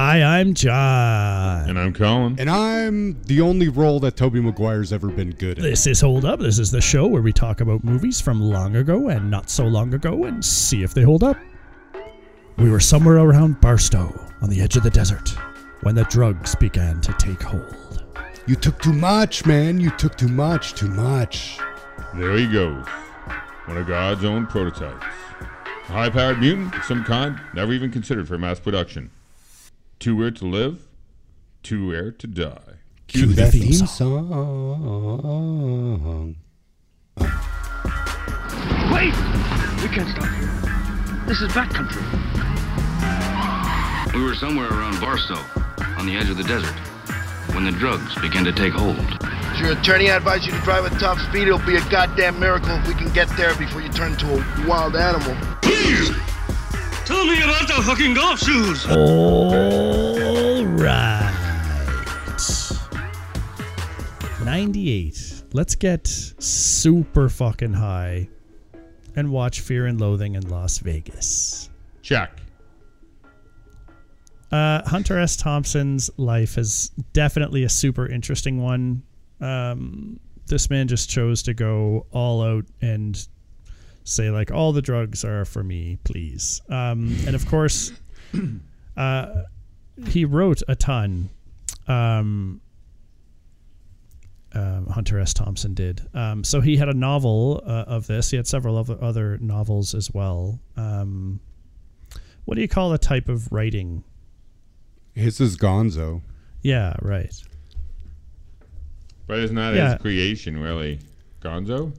Hi, I'm John. And I'm Colin. And I'm the only role that Tobey Maguire's ever been good at. This is Hold Up. This is the show where we talk about movies from long ago and not so long ago and see if they hold up. We were somewhere around Barstow on the edge of the desert when the drugs began to take hold. You took too much, man. You took too much, too much. There he goes. One of God's own prototypes. A high powered mutant of some kind, never even considered for mass production. Too weird to live, too rare to die. Cue the that theme theme song. song. Wait! We can't stop here. This is backcountry. We were somewhere around Barstow, on the edge of the desert, when the drugs began to take hold. As your attorney, I advise you to drive at top speed. It'll be a goddamn miracle if we can get there before you turn into a wild animal. Please! Tell me about the fucking golf shoes! All right. 98. Let's get super fucking high and watch Fear and Loathing in Las Vegas. Check. Uh, Hunter S. Thompson's life is definitely a super interesting one. Um, this man just chose to go all out and say like all the drugs are for me, please. Um, and of course, uh, he wrote a ton. Um, um, Hunter S. Thompson did. Um, so he had a novel uh, of this. He had several other other novels as well. Um, what do you call a type of writing? His is Gonzo. Yeah, right. But it's not Yeah. his creation, really. Gonzo?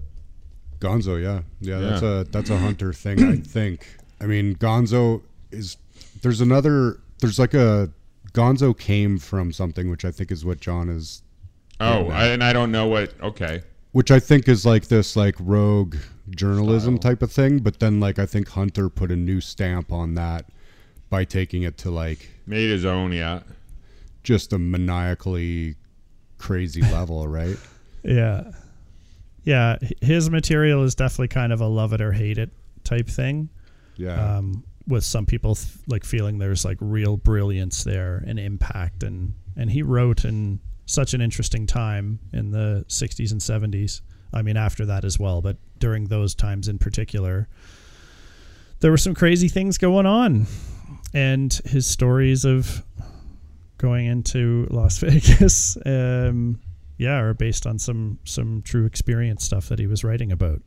Gonzo, yeah. yeah, That's a that's a Hunter thing, I think. I mean, Gonzo is. There's another. There's like a Gonzo came from something, which I think is what John is. Oh, I, and I don't know what. Okay. Which I think is like this like rogue journalism Style. type of thing, but then like I think Hunter put a new stamp on that by taking it to like Made his own, yeah. just a maniacally crazy level, right? Yeah. Yeah, his material is definitely kind of a love it or hate it type thing. Yeah. Um, with some people th- like feeling there's like real brilliance there and impact and and he wrote in such an interesting time in the 60s and 70s. I mean after that as well, but during those times in particular there were some crazy things going on and his stories of going into Las Vegas um yeah, are based on some some true experience stuff that he was writing about.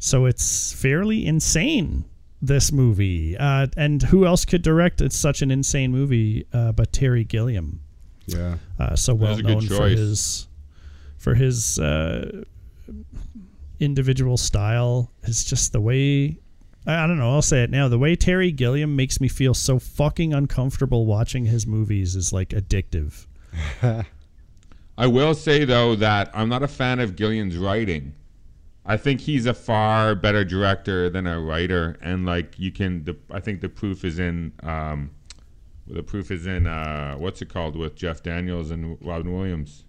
So it's fairly insane this movie. Uh, and who else could direct it's such an insane movie uh, but Terry Gilliam? yeah. Uh, so well That's a good known for his for his uh, individual style. It's just the way I I don't know. I'll say it now. The way Terry Gilliam makes me feel so fucking uncomfortable watching his movies is like addictive. I will say, though, that I'm not a fan of Gilliam's writing. I think he's a far better director than a writer. And, like, you can. The, I think the proof is in. Um, the proof is in. Uh, what's it called with Jeff Daniels and Robin Williams?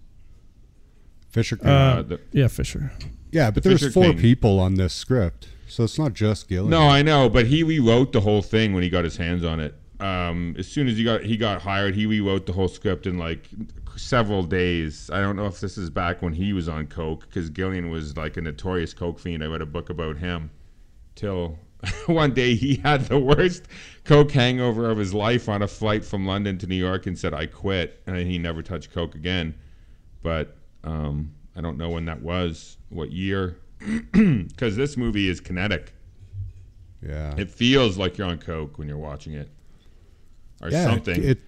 Fisher King. Uh, the- yeah, Fisher. yeah, but the there's Fisher four King. people on this script, so it's not just Gillian. No, I know, but he rewrote the whole thing when he got his hands on it. Um, as soon as he got he got hired, he rewrote the whole script in like several days. I don't know if this is back when he was on coke because Gilliam was like a notorious coke fiend. I read a book about him. Till one day he had the worst coke hangover of his life on a flight from London to New York and said, "I quit," and he never touched coke again. But um, I don't know when that was, what year, because this movie is kinetic. Yeah. It feels like you're on coke when you're watching it, or yeah, something. It it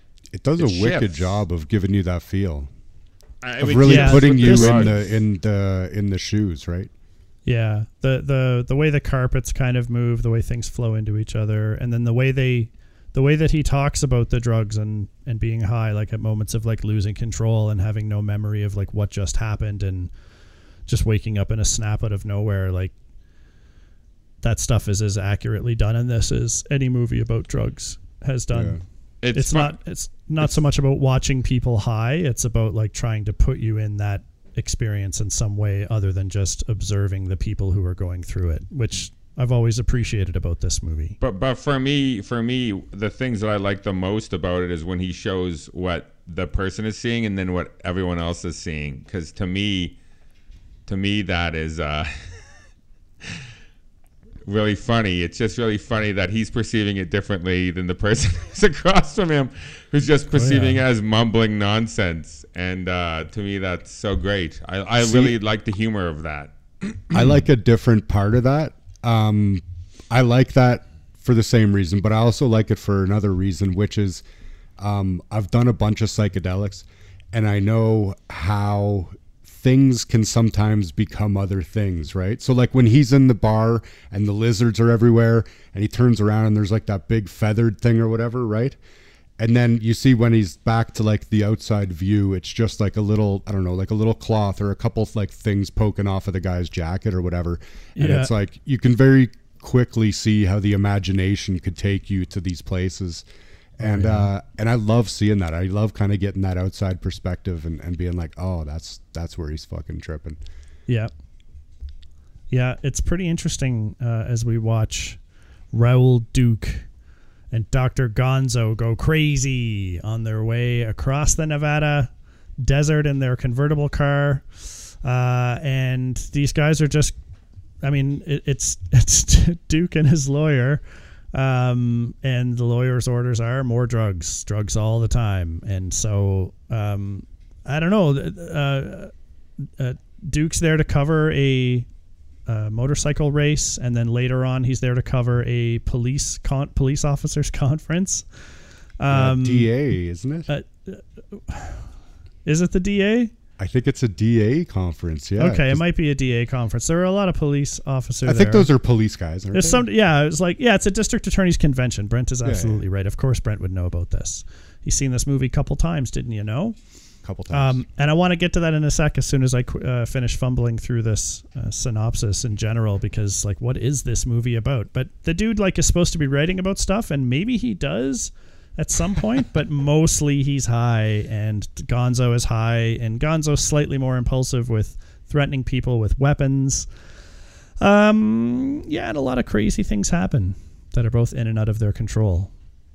does a It wicked shifts. job of giving you that feel I of mean, really yeah, putting you in the in the in the shoes, right? Yeah, the the the way the carpets kind of move, the way things flow into each other, and then the way they, the way that he talks about the drugs and and being high, like at moments of like losing control and having no memory of like what just happened and just waking up in a snap out of nowhere, like that stuff is as accurately done in this as any movie about drugs has done. It's, It's not it's not so much about watching people high, it's about like trying to put you in that experience in some way other than just observing the people who are going through it, which I've always appreciated about this movie. But but for me, for me, the things that I like the most about it is when he shows what the person is seeing and then what everyone else is seeing. Because to me, to me, that is uh, really funny. It's just really funny that he's perceiving it differently than the person who's across from him, who's just perceiving it as mumbling nonsense. And uh, to me, that's so great. I, I See- really like the humor of that. I like a different part of that. Um, I like that for the same reason, but I also like it for another reason, which is um, I've done a bunch of psychedelics, and I know how things can sometimes become other things, right? So, like when he's in the bar and the lizards are everywhere, and he turns around and there's like that big feathered thing or whatever, right? And then you see when he's back to like the outside view, it's just like a little, I don't know, like a little cloth or a couple of like things poking off of the guy's jacket or whatever. And Yeah. it's like you can very quickly see how the imagination could take you to these places. And uh and I love seeing that. I love kind of getting that outside perspective and, and being like, oh, that's that's where he's fucking tripping. Yeah. Yeah, it's pretty interesting uh, as we watch Raoul Duke and Dr. Gonzo go crazy on their way across the Nevada desert in their convertible car. Uh, and these guys are just, I mean, it, it's, it's Duke and his lawyer. Um, and the lawyer's orders are more drugs, drugs all the time. And so, um, I don't know. Uh, uh, Duke's there to cover a, uh motorcycle race, and then later on he's there to cover a police con- police officers conference. Uh, Um, DA, isn't it? uh, is it the DA? I think it's a DA conference. Yeah. okay, it might be a DA conference. There are a lot of police officers. I think there. those are police guys. Aren't There's they? some, yeah. It's like, yeah, it's a district attorney's convention. Brent is yeah. absolutely right. Of course, Brent would know about this. He's seen this movie a couple times, didn't you know? couple times. Um, and I want to get to that in a sec as soon as I qu- uh, finish fumbling through this uh, synopsis in general, because like, what is this movie about? But the dude like is supposed to be writing about stuff, and maybe he does at some point, but mostly he's high, and Gonzo is high, and Gonzo's slightly more impulsive with threatening people with weapons. Um, yeah, and a lot of crazy things happen that are both in and out of their control.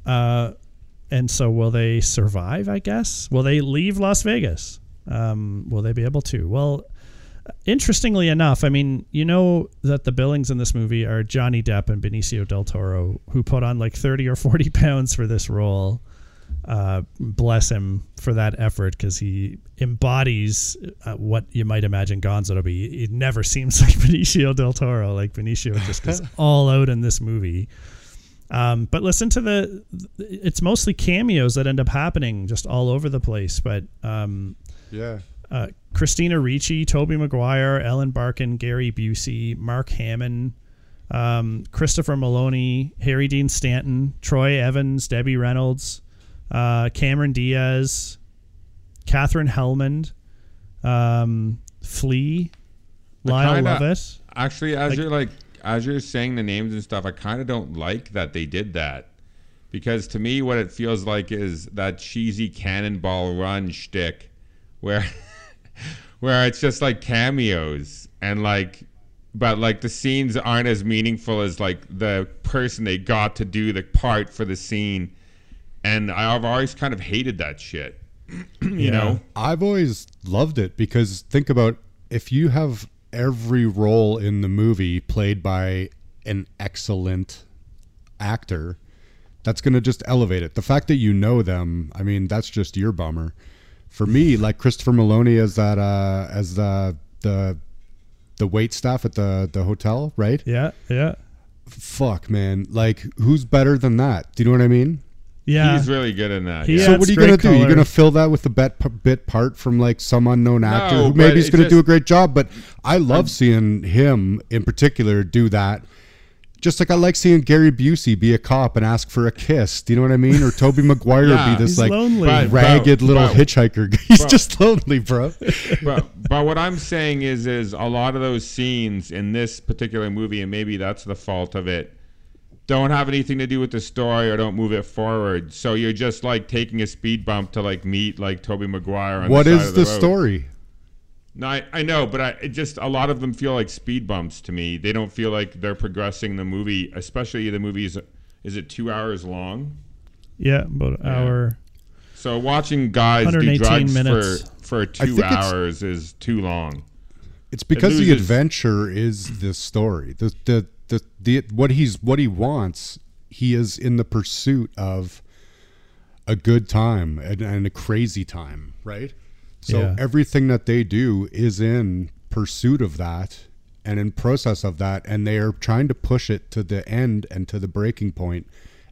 Uh, and so, will they survive? I guess. Will they leave Las Vegas? Um, will they be able to? Well, interestingly enough, I mean, you know that the billings in this movie are Johnny Depp and Benicio del Toro, who put on like thirty or forty pounds for this role. Uh, bless him for that effort because he embodies uh, what you might imagine Gonzo to be. It never seems like Benicio del Toro. Like Benicio just is all out in this movie. Um, but listen to the, it's mostly cameos that end up happening just all over the place. But um, yeah. Uh, Christina Ricci, Tobey Maguire, Ellen Barkin, Gary Busey, Mark Harmon, um, Christopher Meloni, Harry Dean Stanton, Troy Evans, Debbie Reynolds, uh, Cameron Diaz, Katherine Helmond, um, Flea, Lyle kinda- Lovett. Actually, as Like- you're like as you're saying the names and stuff, I kind of don't like that they did that because to me, what it feels like is that cheesy cannonball run shtick, where where it's just like cameos and like, but like the scenes aren't as meaningful as like the person they got to do the part for the scene, and I've always kind of hated that shit. you Yeah. know, I've always loved it because think about if you have every role in the movie played by an excellent actor, that's going to just elevate it. The fact that you know them, I mean, that's just your bummer. For me, like Christopher Meloni as that uh as the the the wait staff at the the hotel, right? Yeah, yeah, Fuck, man. Like who's better than that? Do you know what I mean? yeah. he's really good in that. Yeah. So what are you gonna do? You're gonna fill that with the bet, bit part from like some unknown actor No, who maybe is gonna do a great job. But I love seeing him in particular do that. Just like I like seeing Gary Busey be a cop and ask for a kiss. Do you know what I mean? Or Tobey Maguire Yeah. be this like lonely. But- ragged little but- hitchhiker. He's but- just lonely, bro. but but what I'm saying is is a lot of those scenes in this particular movie, and maybe that's the fault of it, don't have anything to do with the story or don't move it forward. So you're just like taking a speed bump to like meet like Tobey Maguire. On What the side is of the, the, road. story? No, I, I know, but I it just a lot of them feel like speed bumps to me. They don't feel like they're progressing the movie, especially the movie's. Is it two hours long? Yeah, about an Yeah. hour. So watching guys do 118 drugs minutes. for for two hours is too long. It's because the adventure is the story. The, the the the what he's what he wants. He is in the pursuit of a good time and, and a crazy time, right? So Yeah. everything that they do is in pursuit of that and in process of that, and they are trying to push it to the end and to the breaking.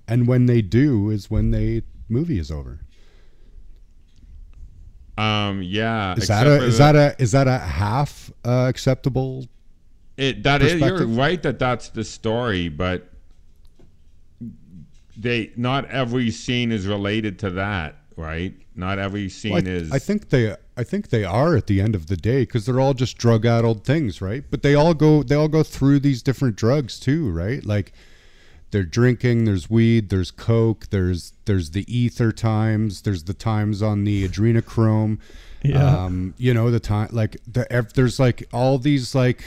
And when they do, is when they movie is over. Um, yeah. Is that a is the- that a is that a half uh, acceptable? It that is you're right that that's the story, but they not every scene is related to that, right? Not every scene Well, I, is. I think they I think they are at the end of the day because they're all just drug addled things, right? But they all go they all go through these different drugs too, right? Like they're drinking, there's weed, there's coke, there's there's the ether times, there's the times on the adrenochrome. Yeah. Um, you know, the time like the ev- there's like all these like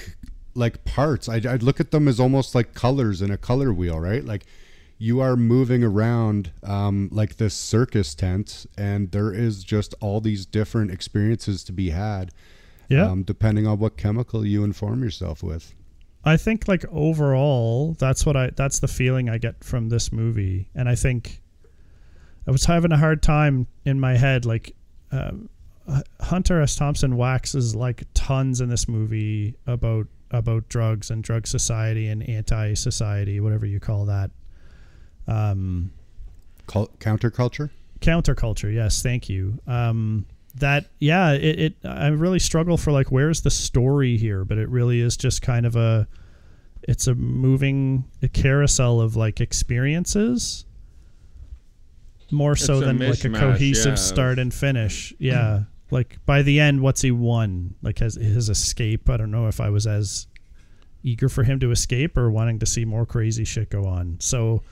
like parts. I I'd look at them as almost like colors in a color wheel, right? Like you are moving around um, like this circus tent, and there is just all these different experiences to be had, Yeah. um, depending on what chemical you inform yourself with. I think like overall, that's what I that's the feeling I get from this movie, and I think I was having a hard time in my head. Like um, Hunter S. Thompson waxes like tons in this movie about about drugs and drug society and anti society, whatever you call that. Um, Cul- counterculture. counterculture yes thank you. Um that yeah it, it i really struggle for like where's the story here? But it really is just kind of a it's a moving a carousel of like experiences. More so than like a cohesive yeah, start and finish. Yeah like by the end what's he won? Like has his escape? I don't know if i was as eager for him to escape or wanting to see more crazy shit go on. So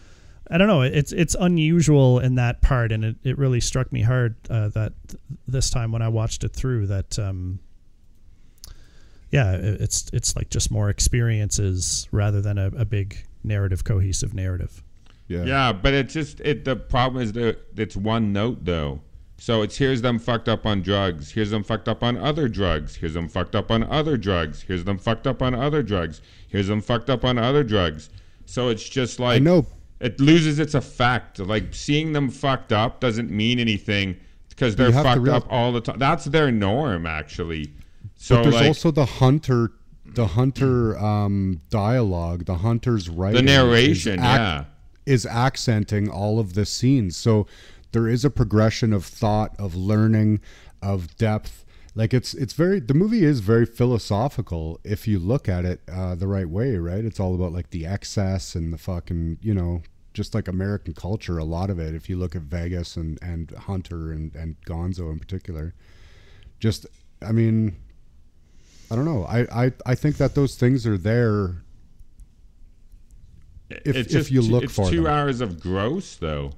I don't know. It's it's unusual in that part, and it, it really struck me hard uh, that th- this time when I watched it through that, um, yeah, it- it's it's like just more experiences rather than a, a big narrative, cohesive narrative. Yeah. Yeah, but it's just it. The problem is that it's one note though. So it's here's them fucked up on drugs. Here's them fucked up on other drugs. Here's them fucked up on other drugs. Here's them fucked up on other drugs. Here's them fucked up on other drugs. So it's just like I know. It loses its effect. Like seeing them fucked up doesn't mean anything because they're you have to fucked realize- up all the time. That's their norm actually. So but there's like also the hunter, the hunter um, dialogue, the hunter's writing, the narration, is ac- yeah. is accenting all of the scenes. So there is a progression of thought, of learning, of depth. Like it's it's very the movie is very philosophical if you look at it uh, the right way, right? It's all about like the excess and the fucking you know just like American culture. A lot of it, if you look at Vegas and and Hunter and and Gonzo in particular, just I mean, I don't know. I I I think that those things are there if- it's if you look it's for two them. hours of gross though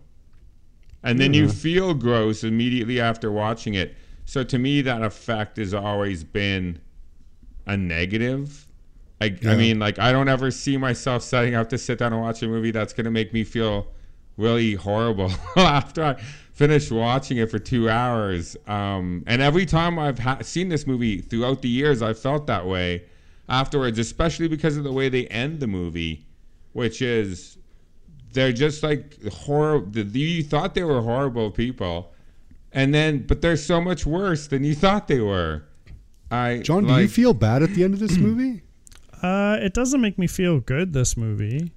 and then you feel gross immediately after watching it so to me that effect has always been a negative I, I mean like i don't ever see myself setting up to sit down and watch a movie that's going to make me feel really horrible after i finish watching it for two hours um, and every time i've ha- seen this movie throughout the years i've felt that way afterwards especially because of the way they end the movie which is they're just like horrible. You thought they were horrible people, and then but they're so much worse than you thought they were. I John, do you feel bad at the end of this movie? Uh, it doesn't make me feel good. This movie.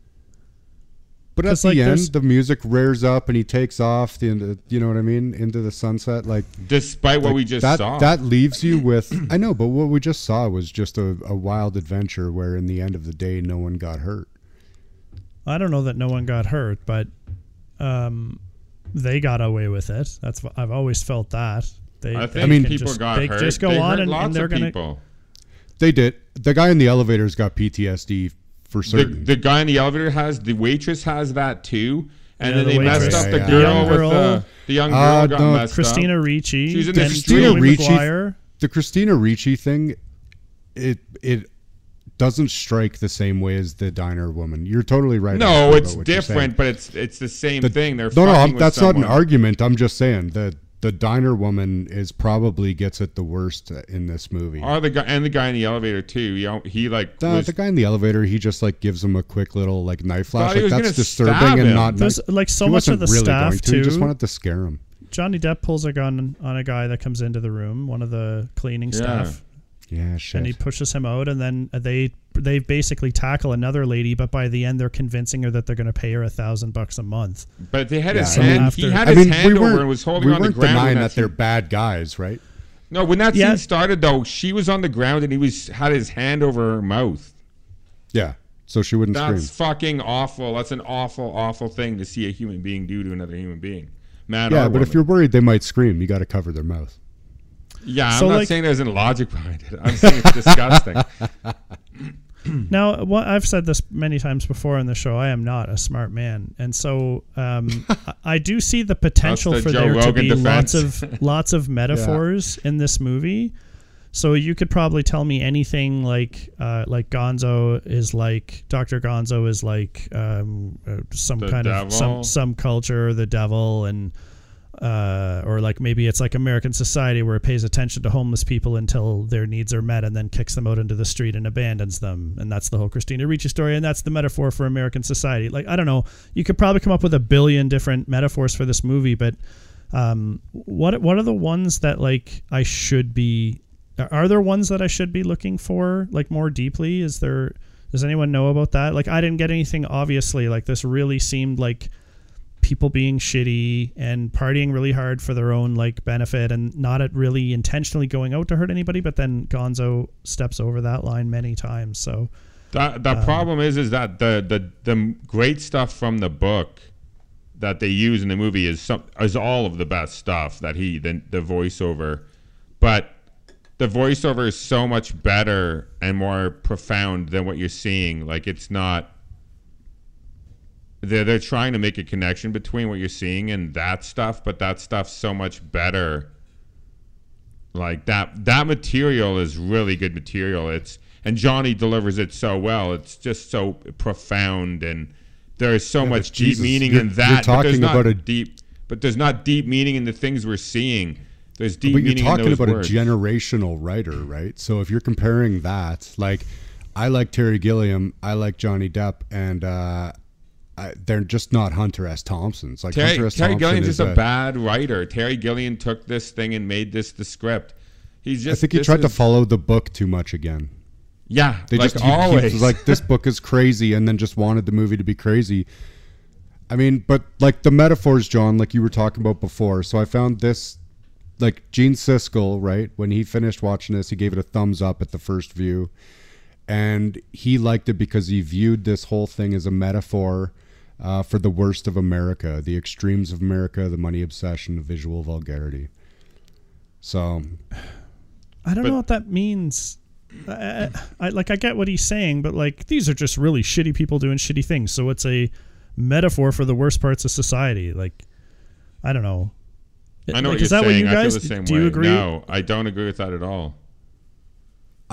But at the like, end, the music rears up and he takes off. The end- you know what I mean, into the sunset. Like despite what like, we just that. saw. That leaves you with. I know, but what we just saw was just a, a wild adventure where, in the end of the day, no one got hurt. I don't know that no one got hurt, but um, they got away with it. That's what I've always felt that. They, I they think mean, people just, got they hurt. just go They on hurt and, lots and they're of gonna. people. They did. The guy in the elevator's got PTSD for The, certain. the guy in the elevator has the waitress has that too, and Yeah, then the they messed up the Yeah, girl yeah. with Girl. the the young girl Uh, got no, messed Christina up. Ricci, She's in the then Christina Ricci- Maguire. the Christina Ricci thing, it it doesn't strike the same way as the diner woman. You're totally right. No, it's what you're saying. different, but it's it's the same The- thing. They're no, no, fucking I'm, with that's not an argument. I'm just saying the the diner woman is probably gets it the worst in this movie. Or the guy and the guy in the elevator too. You know, he like the, was, the guy in the elevator, he just like gives him a quick little like knife flash. Like that's disturbing and not There's, like, so much of the really staff, going to. He just wanted to scare him. Johnny Depp pulls a gun on a guy that comes into the room, one of the cleaning Yeah. staff, Yeah, shit. and he pushes him out, and then uh, they they basically tackle another lady, but by the end they're convincing her that they're going to pay her a thousand bucks a month. but they had his Yeah, I mean- hand. he had I his mean, hand we over weren't, and was holding we on the weren't ground. denying that that they're bad guys, right? No, when that Yeah. scene started though, she was on the ground and he was had his hand over her mouth. Yeah. So she wouldn't That's scream. fucking awful. That's an awful, awful thing to see a human being do to another human being. Man, Yeah, or but if you're worried they might scream, you got to cover their mouth. Yeah, I'm So, not like- saying there's any logic behind it. I'm saying it's disgusting. Now, what I've said this many times before in the show, I am not a smart man, and so um, I- do see the potential the for Joe there to Rogan be lots of lots of metaphors in this movie. So you could probably tell me anything like uh, like Gonzo is like Doctor Gonzo is like um, uh, some The kind devil? of some some culture, the devil, and uh, or like maybe it's like American society where it pays attention to homeless people until their needs are met and then kicks them out into the street and abandons them. And that's the whole Christina Ricci story. And that's the metaphor for American society. Like, I don't know. You could probably come up with a billion different metaphors for this movie, but um, what what are the ones that like I should be? Are there ones that I should be looking for like more deeply? Is there? Does anyone know about that? Like, I didn't get anything. Obviously, like this really seemed like people being shitty and partying really hard for their own like benefit and not at really intentionally going out to hurt anybody but then gonzo steps over that line many times so The, the problem is, is that the, the the great stuff from the book that they use in the movie is some is all of the best stuff that he the the voiceover, but the voiceover is so much better and more profound than what you're seeing. Like it's not. They're they're trying to make a connection between what you're seeing and that stuff, but that stuff's so much better like that that material is really good material it's and johnny delivers it so well it's just so profound and there is so Yeah, much deep Jesus, meaning you're- in you're that but there's talking not about a- deep but there's not deep meaning in the things we're seeing there's deep but you're talking about words. a generational writer, right? So if you're comparing that, like, I like Terry Gilliam, I like Johnny Depp, and uh, I, they're just not Hunter S. Thompson's. Like terry, Hunter S. terry Thompson is just a, bad writer terry gilliam took this thing and made this the script he's just I think he tried to follow the book too much again. yeah They like just he- he always like this book is crazy, and then just wanted the movie to be crazy. I mean, but like the metaphors, John, like you were talking about before. So I found this, like Gene Siskel, right? When he finished watching this, he gave it a thumbs up at the first view, and he liked it because he viewed this whole thing as a metaphor uh, for the worst of America, the extremes of America, the money obsession, the visual vulgarity. So i don't But- know what that means. I, I, like i get what he's saying but like these are just really shitty people doing shitty things. So it's a metaphor for the worst parts of society. Like i don't know. I know like, what is you're that saying. what you guys i feel the same do way. you agree? No i don't agree with that at all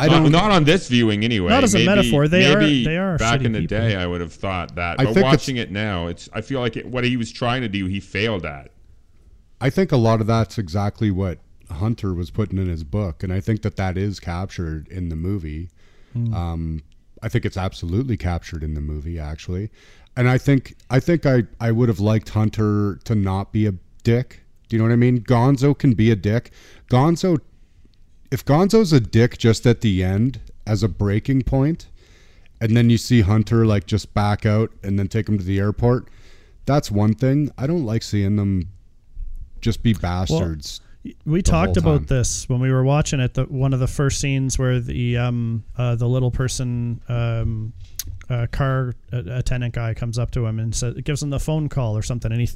I not, don't. not on this viewing anyway. Not as a metaphor. They are- they are back in the people. day. I would have thought that, I but watching it now, it's. I feel like it, what he was trying to do, he failed at. I think a lot of that's exactly what Hunter was putting in his book, and I think that that is captured in the movie. Um, I think it's absolutely captured in the movie, actually, and I think I think I I would have liked Hunter to not be a dick. Do you know what I mean? Gonzo can be a dick. Gonzo, if Gonzo's a dick just at the end as a breaking point, and then you see Hunter like just back out and then take him to the airport, that's one thing. I don't like seeing them just be bastards. we talked about this when we were watching it. The one of the first scenes where the um uh, the little person um uh, car uh, attendant guy comes up to him and says gives him the phone call or something, and he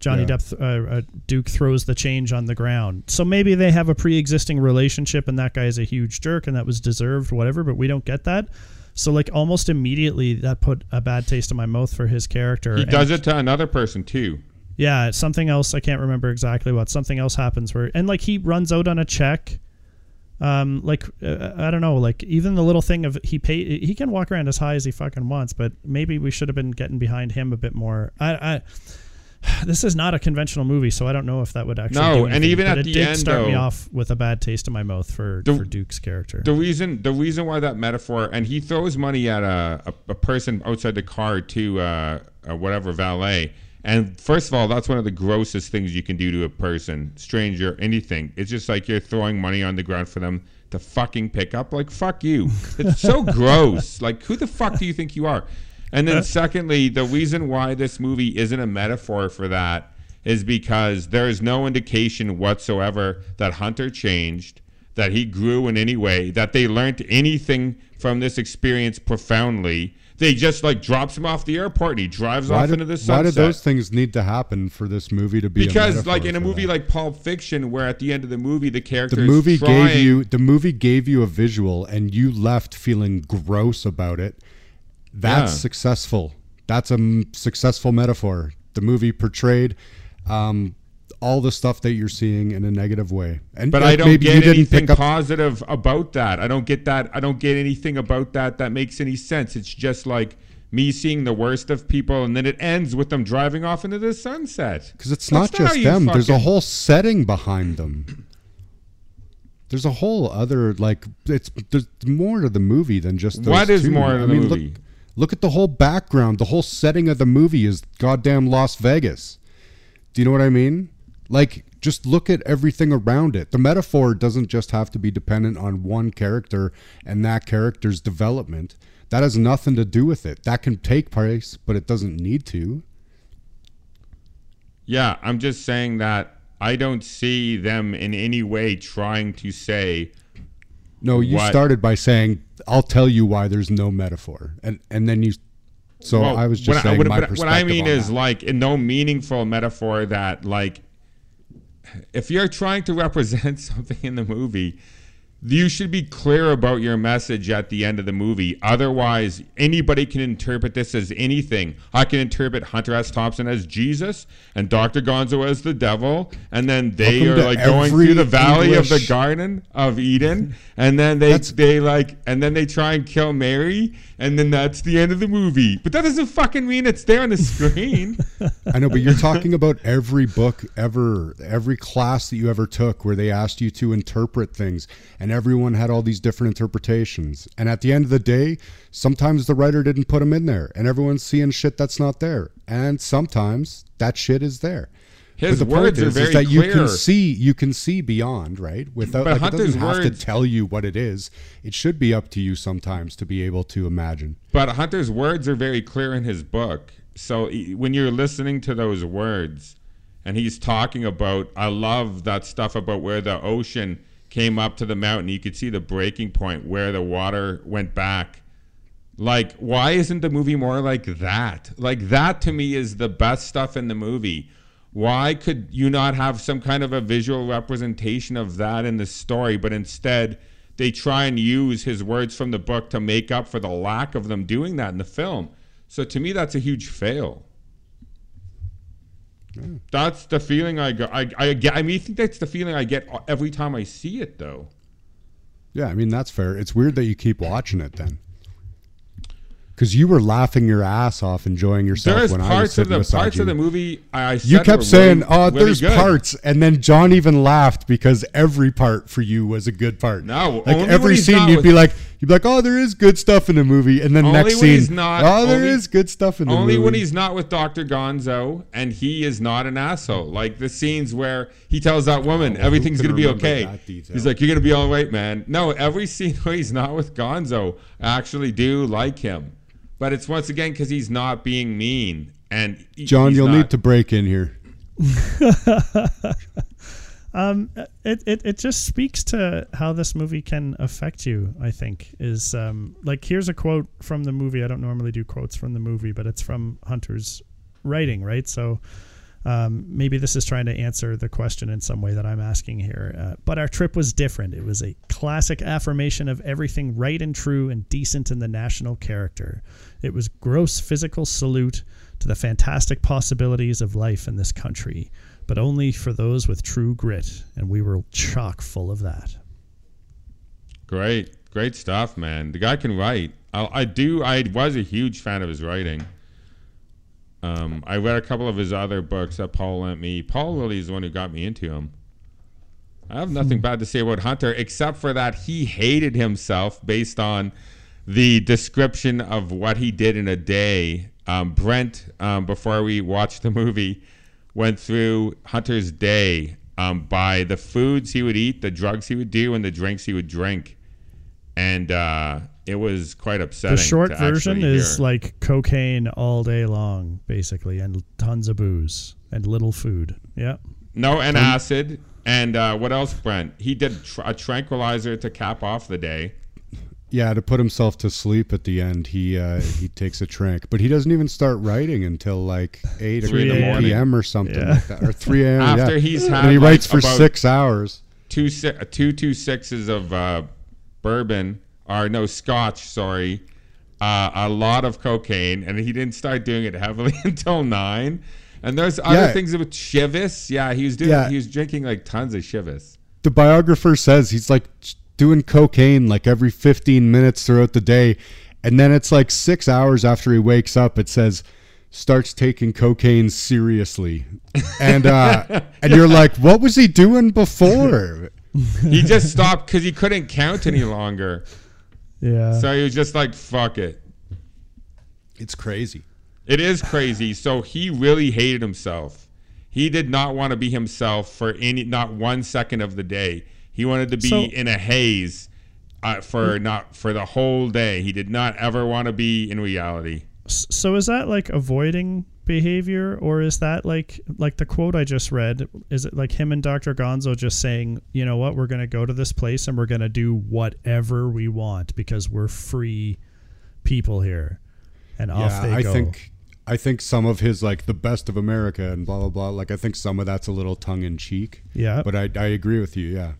Johnny Yeah. Depp uh, uh, Duke throws the change on the ground. So maybe they have a pre-existing relationship, and that guy is a huge jerk, and that was deserved, whatever. But we don't get that. So like almost immediately that put a bad taste in my mouth for his character. He does it to another person too. yeah, something else. I can't remember exactly what. Something else happens where, and like he runs out on a check, Um, like uh, I don't know, like even the little thing of he pay he can walk around as high as he fucking wants, but maybe we should have been getting behind him a bit more. I, I this is not a conventional movie, so I don't know if that would actually. No, and even at it the did end, start me off with a bad taste in my mouth for The- for Duke's character. The reason the reason why that metaphor and he throws money at a, a, a person outside the car to uh, uh, whatever valet. And first of all, that's one of the grossest things you can do to a person, stranger, anything. It's just like you're throwing money on the ground for them to fucking pick up. Like fuck you. It's so gross. Like who the fuck do you think you are? And then secondly, the reason why this movie isn't a metaphor for that is because there is no indication whatsoever that Hunter changed that he grew in any way, that they learned anything from this experience profoundly. They just like drops him off the airport and he drives Why off did, into the sunset. why did those things need to happen for this movie to be? because like in a movie that? like Pulp Fiction, where at the end of the movie the character the movie trying, gave you the movie gave you a visual and you left feeling gross about it that's Yeah. successful that's a m- successful metaphor the movie portrayed um, all the stuff that you're seeing in a negative way and But I don't maybe you get didn't anything up positive about that. I don't get that. I don't get anything about that that makes any sense. It's just like me seeing the worst of people, and then it ends with them driving off into the sunset. because it's That's not just them there's a whole setting behind them there's a whole other like it's there's more to the movie than just What is two. more to I the mean, movie? Look, look at the whole background. The whole setting of the movie is goddamn Las Vegas. Do you know what I mean? Like, just look at everything around it. The metaphor doesn't just have to be dependent on one character and that character's development. That has nothing to do with it. That can take place, but it doesn't need to. Yeah, I'm just saying that I don't see them in any way trying to say No, you started by saying, "I'll tell you why there's no metaphor," and and then you. So Well, I was just what I- saying what, my what- perspective. what I mean is that. like in no meaningful metaphor that like if you're trying to represent something in the movie, you should be clear about your message at the end of the movie. Otherwise, anybody can interpret this as anything. I can interpret Hunter S. Thompson as Jesus and Dr. Gonzo as the devil, and then they Welcome are like going through the valley of the Garden of Eden, and then they That's- they like and then they try and kill Mary, and then that's the end of the movie. But that doesn't fucking mean it's there on the screen. I know, but you're talking about every book ever, every class that you ever took where they asked you to interpret things, and everyone had all these different interpretations. And at the end of the day, sometimes the writer didn't put them in there, and everyone's seeing shit that's not there. And sometimes that shit is there. His but the words point are is, very is that you can see you can see beyond, right? Without But like, it Hunter's doesn't have words- to tell you what it is. It should be up to you sometimes to be able to imagine. But Hunter's words are very clear in his book. So when you're listening to those words, and he's talking about, I love that stuff about where the ocean came up to the mountain. You could see the breaking point where the water went back. Like, why isn't the movie more like that? Like, that to me is the best stuff in the movie. Why could you not have some kind of a visual representation of that in the story, but instead they try and use his words from the book to make up for the lack of them doing that in the film? So to me, that's a huge fail. That's the feeling I got. I, I, get- I mean, I think that's the feeling I get every time I see it, though. Yeah, I mean that's fair. It's weird that you keep watching it then. Because you were laughing your ass off, enjoying yourself There's when I was of the parts you. of the movie I, I said you kept saying, really- "Oh, really there's good. parts," and then John even laughed because every part for you was a good part. No, like every scene, you'd with- be like, "You'd be like, oh, there is good stuff in the movie," and then Only next when scene, he's not- "Oh, there is only- good stuff in the Only movie." Only when he's not with Dr. Gonzo and he is not an asshole. Like the scenes where he tells that woman Oh, everything's going to be okay. He's like, You're going to be all right, man. No, every scene where he's not with Gonzo, I actually do like him. But it's once again because he's not being mean. And he- John, he's you'll not- need to break in here. it, it it just speaks to how this movie can affect you i think is um like here's a quote from the movie i don't normally do quotes from the movie but it's from hunter's writing right so um, maybe this is trying to answer the question in some way that I'm asking here. Uh, but our trip was different. It was a classic affirmation of everything right and true and decent in the national character. It was gross physical salute to the fantastic possibilities of life in this country, but only for those with true grit, and we were chock full of that. Great, great stuff, man. The guy can write. I, I do. I was a huge fan of his writing. Um, I read a couple of his other books that Paul lent me. Paul really is the one who got me into him. I have nothing bad to say about Hunter, except for that he hated himself based on the description of what he did in a day. Um, Brent, um, before we watched the movie, went through Hunter's day um, by the foods he would eat, the drugs he would do, and the drinks he would drink, and uh, it was quite upsetting. The short version is hear. like cocaine all day long, basically, and tons of booze and little food. Yeah. no and acid. And uh, what else, Brent? He did tr- a tranquilizer to cap off the day. Yeah, to put himself to sleep at the end, he uh, he takes a drink, but he doesn't even start writing until like eight Three in or morning. p.m. or something Yeah. like that, or three a.m. After yeah. he's had and he like, writes for six hours. two si- two two sixes of uh, bourbon or no scotch, sorry, uh, a lot of cocaine, and he didn't start doing it heavily until nine. And there's other Yeah. things with Chivas. Yeah, he was doing. Yeah. He was drinking like tons of Chivas. The biographer says he's like doing cocaine like every 15 minutes throughout the day, and then it's like six hours after he wakes up. It says starts taking cocaine seriously, and uh, and you're like, what was he doing before? He just stopped because he couldn't count any longer. Yeah. So he was just like, "Fuck it." It's crazy. It is crazy. So he really hated himself. He did not want to be himself for any, not one second of the day. He wanted to be So- in a haze uh, for not for the whole day. He did not ever want to be in reality. So is that like avoiding behavior or is that like like the quote I just read is it like him and Dr. Gonzo just saying, "You know what? We're going to go to this place and we're going to do whatever we want because we're free people here." And off yeah, they I go. think I think some of his like the best of America and blah blah blah. Like I think some of that's a little tongue in cheek. yeah. But I I agree with you. Yeah.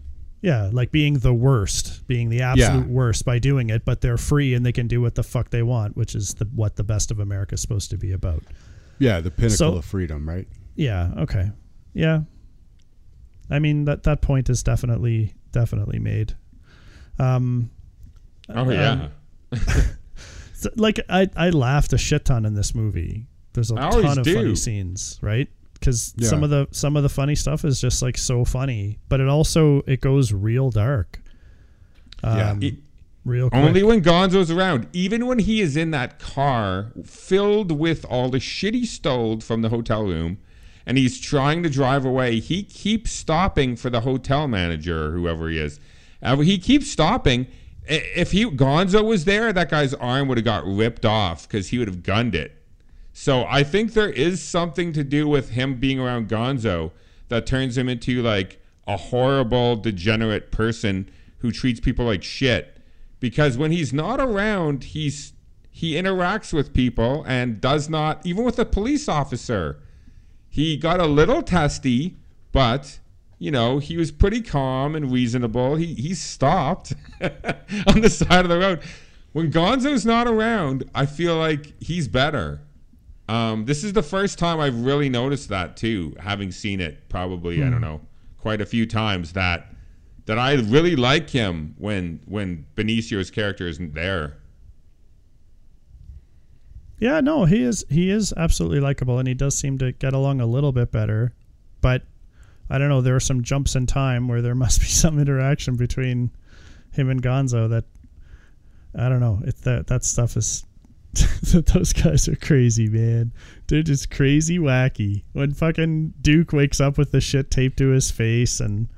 Yeah, like being the worst, being the absolute Yeah. worst by doing it, but they're free and they can do what the fuck they want, which is the what the best of America is supposed to be about. Yeah, the pinnacle So- of freedom, right? Yeah, okay. Yeah. I mean that that point is definitely definitely made. Um Oh yeah, so, like I I laughed a shit ton in this movie. There's a I ton of do. funny scenes, right? Cuz Yeah. some of the some of the funny stuff is just like so funny, but it also it goes real dark. Yeah. Um, It- real quick. Only when Gonzo's around. Even when he is in that car filled with all the shit he stole from the hotel room and he's trying to drive away, he keeps stopping for the hotel manager or whoever he is. Uh, he keeps stopping. If he Gonzo was there, that guy's arm would have got ripped off because he would have gunned it. So I think there is something to do with him being around Gonzo that turns him into like a horrible, degenerate person who treats people like shit. Because when he's not around, he's he interacts with people and does not even with a police officer. He got a little testy, but you know, he was pretty calm and reasonable. He he stopped on the side of the road. When Gonzo's not around, I feel like he's better. Um, this is the first time I've really noticed that too, having seen it probably I don't know quite a few times that that I really like him when when Benicio's character isn't there. Yeah, no, he is he is absolutely likable and he does seem to get along a little bit better. But I don't know, there are some jumps in time where there must be some interaction between him and Gonzo that I don't know. It that that stuff is those guys are crazy, man. They're just crazy wacky. When fucking Duke wakes up with the shit taped to his face and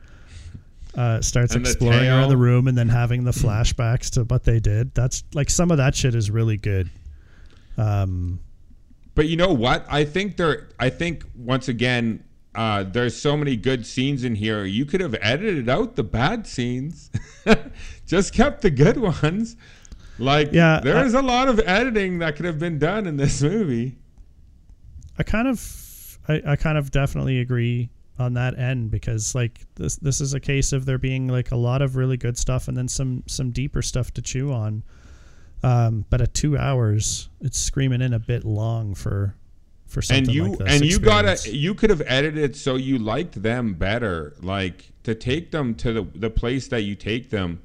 uh, starts And the exploring around the room and then having the flashbacks to what they did. That's like some of that shit is really good. Um, But you know what? I think there. I think once again, uh, there's so many good scenes in here. You could have edited out the bad scenes, just kept the good ones. Like, Yeah, there I- is a lot of editing that could have been done in this movie. I kind of, I, I kind of definitely agree on that end because like this, this is a case of there being like a lot of really good stuff and then some some deeper stuff to chew on. Um, but at two hours, it's screaming in a bit long for for something and you like this. and you experience. gotta you could have edited so you liked them better like to take them to the, the place that you take them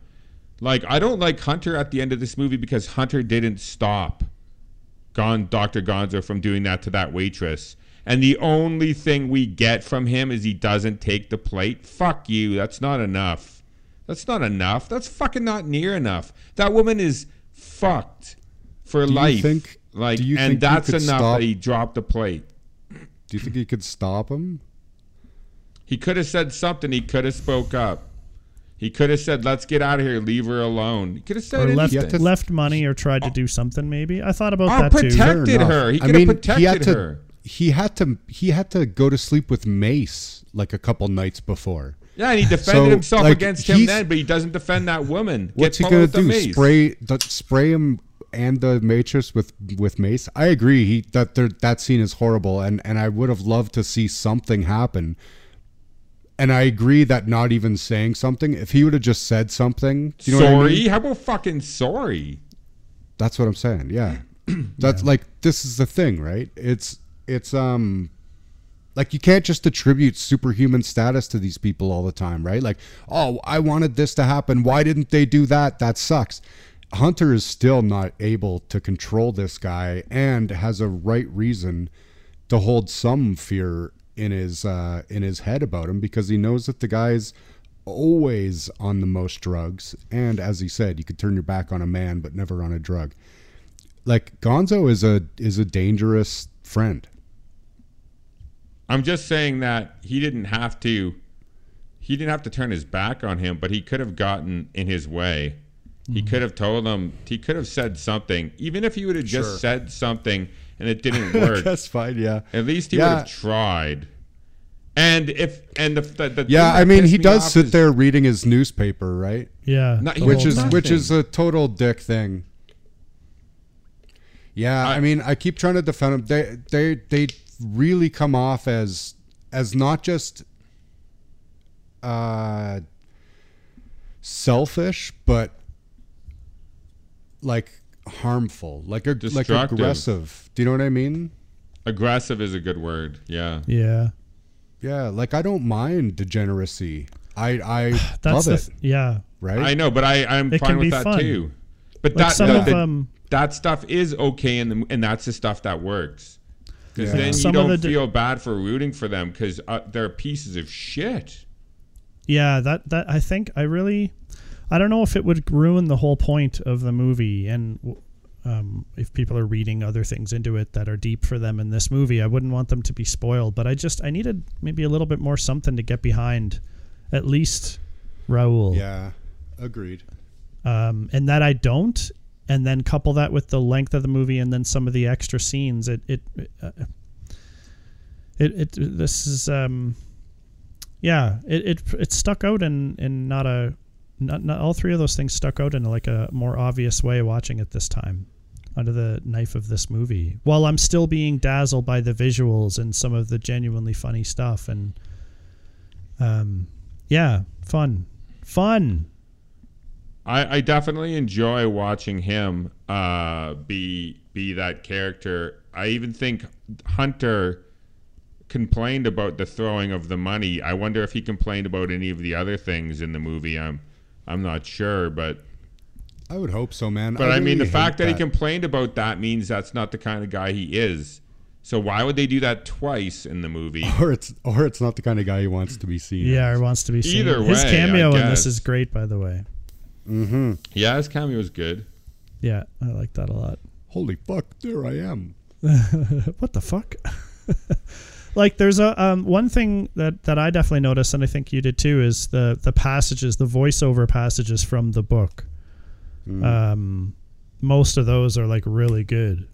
Like I don't like Hunter at the end of this movie because Hunter didn't stop Gon Dr. Gonzo from doing that to that waitress. And the only thing we get from him is he doesn't take the plate. Fuck you. That's not enough. That's not enough. That's fucking not near enough. That woman is fucked for Do you life. think- like and that's enough stop- that he dropped the plate. Do you think he could stop him? He could have said something. He could have spoke up. He could have said, "Let's get out of here. Leave her alone." He could have said or left anything. left money or tried to do something maybe. I thought about Oh, that too. Protected her. He I could have mean, he protected had to. her. He had to. He had to go to sleep with Mace like a couple nights before. Yeah, and he defended So, himself like, against him then, but he doesn't defend that woman. What's Get he gonna followed do? the mace. Spray the, spray him and the Matrix with with Mace? I agree. He that that scene is horrible, and and I would have loved to see something happen. And I agree that not even saying something, if he would have just said something, you know sorry? I mean? How about fucking sorry? That's what I'm saying. Yeah, that's like this is the thing, right? It's it's um like you can't just attribute superhuman status to these people all the time, right? Like, oh, I wanted this to happen. Why didn't they do that? That sucks. Hunter is still not able to control this guy and has a right reason to hold some fear in his uh, in his head about him because he knows that the guy's always on the most drugs and as he said you could turn your back on a man but never on a drug like gonzo is a is a dangerous friend I'm just saying that he didn't have to. He didn't have to turn his back on him, but he could have gotten in his way. He Mm-hmm. could have told him. He could have said something, even if he would have just Sure. said something and it didn't work. that's fine yeah At least he Yeah. would have tried. And if and the, the, the yeah i mean he me does sit is- there reading his newspaper right Yeah. Not- which is time. which is a total dick thing yeah I, I- mean i keep trying to defend him they they they really come off as as not just uh selfish but like harmful like ag- like aggressive do you know what i mean aggressive is a good word. Yeah. Yeah. yeah like i don't mind degeneracy i i That's love it th- yeah. right I know, but I I'm It fine with that fun. too. But Like that some the- of the- um that stuff is okay, and the, and that's the stuff that works. Because Yeah. then Some you of don't the d- feel bad for rooting for them because uh, they're pieces of shit. Yeah, that that I think I really I don't know if it would ruin the whole point of the movie and um, if people are reading other things into it that are deep for them in this movie, I wouldn't want them to be spoiled. But I just I needed maybe a little bit more something to get behind, at least Raul. yeah agreed um, and that I don't, and then couple that with the length of the movie and then some of the extra scenes. It it uh, it, it this is um, yeah, it, it it stuck out in in not a not, not all three of those things stuck out in like a more obvious way watching it this time under the knife of this movie while i'm still being dazzled by the visuals and some of the genuinely funny stuff and um yeah fun fun I, I definitely enjoy watching him uh, be be that character. I even think Hunter complained about the throwing of the money. I wonder if he complained about any of the other things in the movie. I'm I'm not sure, but I would hope so, man. but I, mean the fact hate that, he complained about that means that's not the kind of guy he is. So why would they do that twice in the movie? or it's or it's not the kind of guy he wants to be seen. yeah as. or wants to be seen Either his cameo I in this is great by the way mm-hmm. yeah, his cameo was good. yeah i like that a lot Holy fuck! There I am. what the fuck? like there's a um, one thing that that I definitely noticed, and I think you did too, is the the passages, the voiceover passages from the book. Mm. Um, most of those are like really good,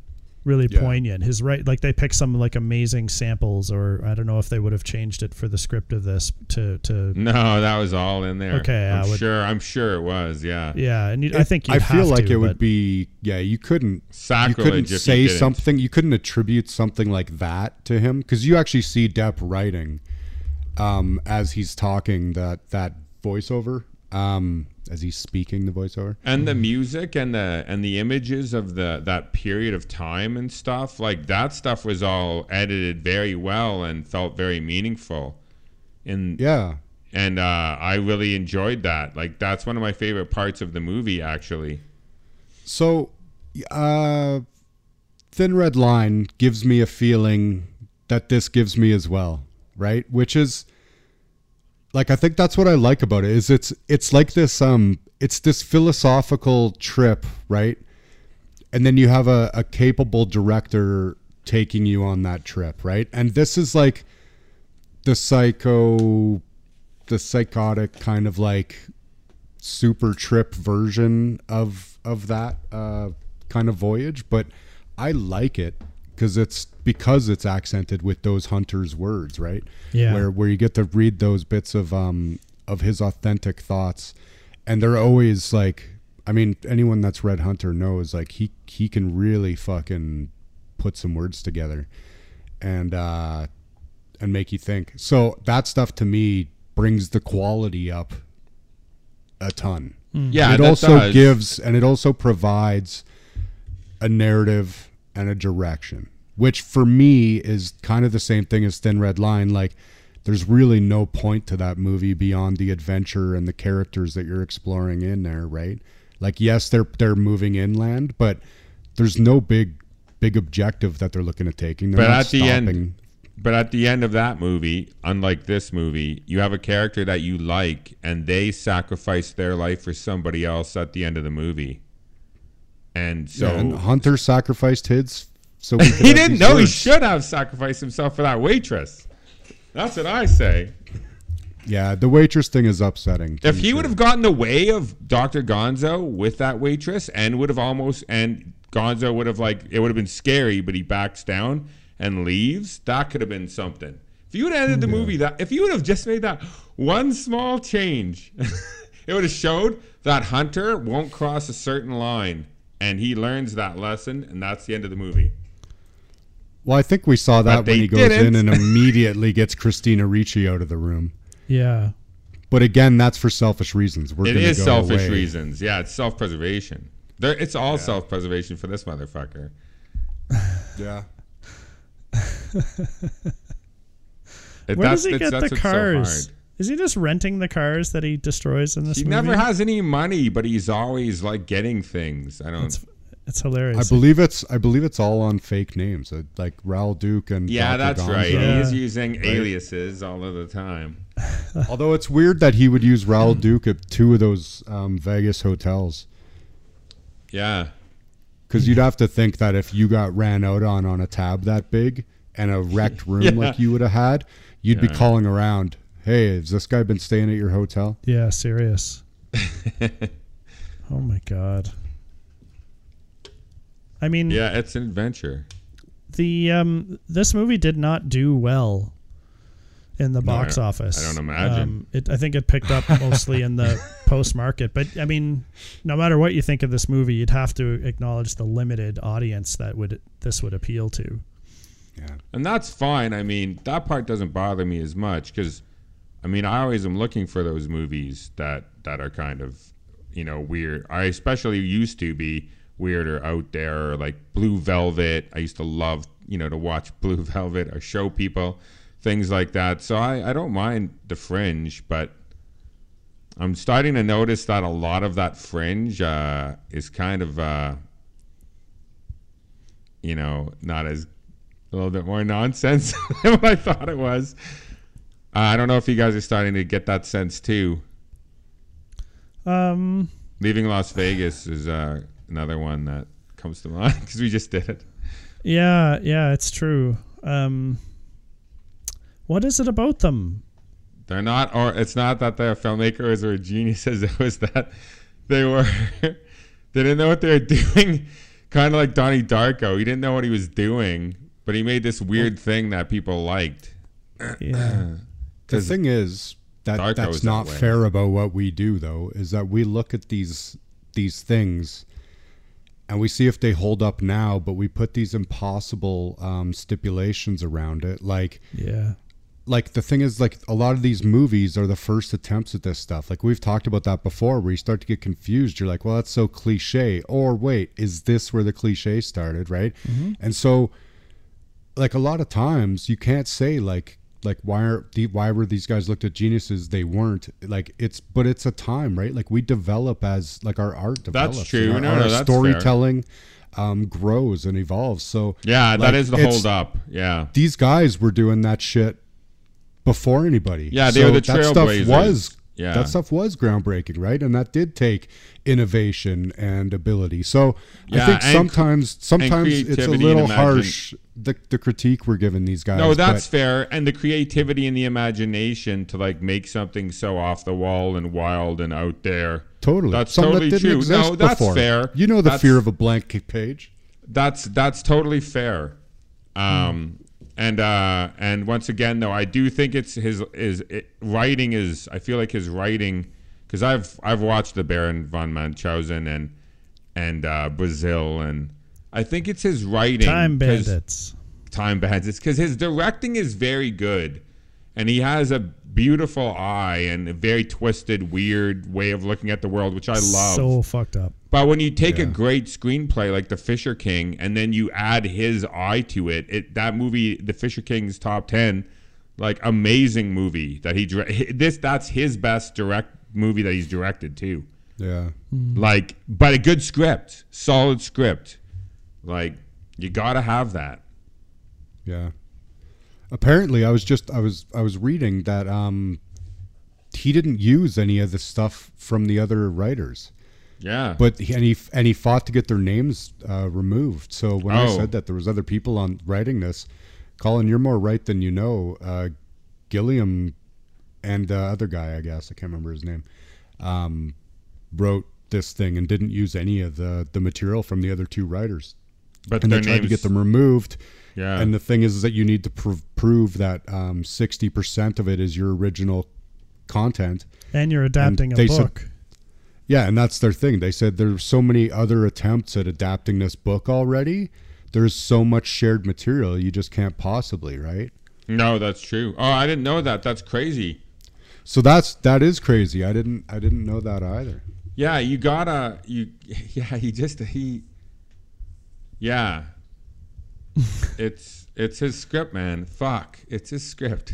really Yeah. poignant. His right, like they pick some like amazing samples, or I don't know if they would have changed it for the script of this to to No, that was all in there. Okay, I'm would- sure. I'm sure it was. Yeah. yeah. And you, I think I feel like to, it would be yeah. You couldn't you Sacrilege couldn't if you say something. You couldn't attribute something like that to him because you actually see Depp writing um, as he's talking that that voiceover um, as he's speaking the voiceover. and the music and the and the images of the that period of time and stuff like that stuff was all edited very well and felt very meaningful in Yeah, and uh, I really enjoyed that. Like that's one of my favorite parts of the movie, actually. So, uh, Thin Red Line gives me a feeling that this gives me as well, right? Which is like I think that's what I like about it is it's it's like this um it's this philosophical trip, right? And then you have a, a capable director taking you on that trip, right? And this is like the psycho the psychotic kind of like super trip version of of that uh, kind of voyage, but I like it because it's because it's accented with those hunters' words, right? Yeah. Where where you get to read those bits of um of his authentic thoughts, and they're always like, I mean, anyone that's read Hunter knows like he he can really fucking put some words together, and uh and make you think. So that stuff to me brings the quality up a ton. Yeah, it also does. gives and it also provides a narrative and a direction, which for me is kind of the same thing as Thin Red Line. Like, there's really no point to that movie beyond the adventure and the characters that you're exploring in there, right? Like, yes, they're they're moving inland, but there's no big big objective that they're looking at taking. They're But at the end- But at the end of that movie, unlike this movie, you have a character that you like, and they sacrifice their life for somebody else at the end of the movie. And so Yeah, and Hunter sacrificed his, so he didn't know he should have sacrificed himself for that waitress. That's what I say. Yeah, the waitress thing is upsetting. If he sure. would have gotten the way of Dr. Gonzo with that waitress and would have almost and Gonzo would have like it would have been scary, but he backs down and leaves, that could have been something. If you would have ended the movie that if you would have just made that one small change, it would have showed that Hunter won't cross a certain line and he learns that lesson and that's the end of the movie. Well, I think we saw that But when he goes in didn't. and immediately gets Christina Ricci out of the room. Yeah. But again, that's for selfish reasons. We're It go selfish away. reasons. Yeah, it's self preservation. It's all self preservation for this motherfucker. Yeah. It- Where does he it's- get that's the what's so cars? Is he just renting the cars that he destroys in this movie? He movie? never has any money, but he's always like getting things. I don't. It's, it's I hilarious. believe it's I believe it's all on fake names, uh, like Raul Duke and yeah, Dr. that's Gonzo. right. Yeah. He's using aliases all of the time. Although it's weird that he would use Raul Duke at two of those um, Vegas hotels, Yeah, because you'd have to think that if you got ran out on on a tab that big and a wrecked room Yeah. like you would have had, you'd be calling around. Hey, has this guy been staying at your hotel? yeah, serious. oh my god. I mean, yeah, it's an adventure. the um this movie did not do well in the box don't- office. I don't imagine. Um, it, I think it picked up mostly in the post market, but I mean, no matter what you think of this movie, you'd have to acknowledge the limited audience that would this would appeal to. Yeah. And that's fine. I mean, that part doesn't bother me as much because, I mean, I always am looking for those movies that that are kind of, you know, weird. I especially used to be weird or out there, or like Blue Velvet. I used to love, you know, to watch Blue Velvet or show people things like that. So I, I don't mind the fringe, but I'm starting to notice that a lot of that fringe uh, is kind of, uh, you know, not as a little bit more nonsense than what I thought it was. Uh, I don't know if you guys are starting to get that sense too. Um, Leaving Las Vegas is uh, another one that comes to mind because we just did it. yeah, yeah, it's true. Um, what is it about them? They're not, or it's not that they're filmmakers or geniuses. It was that they were, they didn't know what they were doing. kind of like Donnie Darko. He didn't know what he was doing, but he made this weird thing that people liked. Yeah, The 'Cause thing is that Darko that's is that not fair about what we do, though, is that we look at these these things and we see if they hold up now, but we put these impossible um, stipulations around it, like yeah, like the thing is like a lot of these movies are the first attempts at this stuff. Like we've talked about that before where you start to get confused. You're like well that's so cliche. Or wait is this where the cliche started right? And so like a lot of times you can't say like like why are the why were these guys looked at geniuses? They weren't. Like it's but it's a time, right? Like we develop as like our art develops. true. and No, our, no, that's storytelling um, grows and evolves. So Yeah, that like, is the hold up. Yeah. These guys were doing that shit before anybody. Yeah, they were the that stuff trailblazers. was Yeah. that stuff was groundbreaking, right? And that did take innovation and ability. So Yeah, I think sometimes sometimes it's a little harsh the the critique we're giving these guys. No, that's but- fair. And the creativity and the imagination to like make something so off the wall and wild and out there. Totally. That's Something totally that didn't true. exist No, that's before. fair. You know the That's- fear of a blank page. That's that's totally fair. Um, and uh, and once again, though, I do think it's his his it, writing is. I feel like his writing because I've I've watched the Baron von Munchausen and and uh, Brazil and I think it's his writing. Time Bandits. Time Bandits because his directing is very good, and he has a beautiful eye and a very twisted, weird way of looking at the world, which I love. So fucked up. But when you take a great screenplay like The Fisher King and then you add his eye to it, it that movie, The Fisher King's top ten, like amazing movie that he dire- this that's his best direct movie that he's directed too. Yeah. Hmm. Like, but a good script, solid script, like you gotta have that. Yeah. Apparently, I was just I was I was reading that um he didn't use any of the stuff from the other writers, Yeah, but he, and he and he fought to get their names uh, removed. So when I Oh. said that there was other people on writing this, Colin, you're more right than you know. Uh, Gilliam and the other guy, I guess I can't remember his name, um, wrote this thing and didn't use any of the the material from the other two writers but and they tried to get them removed. Yeah. And the thing is, is that you need to prov- prove that um, sixty percent of it is your original content. And you're adapting a they said- book. Yeah, and that's their thing. They said there's so many other attempts at adapting this book already. There's so much shared material, you just can't possibly, right? No, that's true. Oh, I didn't know that. That's crazy. So that's that is crazy. I didn't I didn't know that either. Yeah, you gotta you. Yeah, he just he. Yeah. it's it's his script, man. Fuck, it's his script.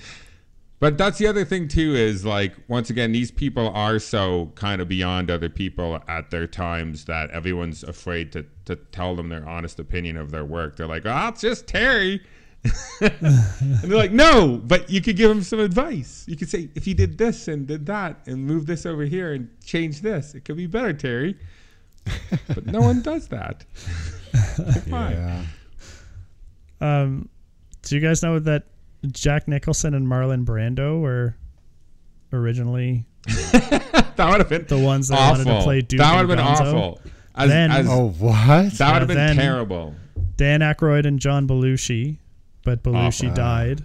but that's the other thing too is like once again these people are so kind of beyond other people at their times that everyone's afraid to to tell them their honest opinion of their work. They're like, "Oh, it's just Terry." and they're like, no, but you could give him some advice. You could say, if you did this and did that and move this over here and change this, it could be better, Terry. but no one does that. Why? Yeah. Um, do you guys know that Jack Nicholson and Marlon Brando were originally That would have been The ones that awful. wanted to play Duke That would have been Gonzo. awful. As, Then- as- Oh what? that would Yeah, have been terrible. Dan Aykroyd and John Belushi, but Belushi Awful. died.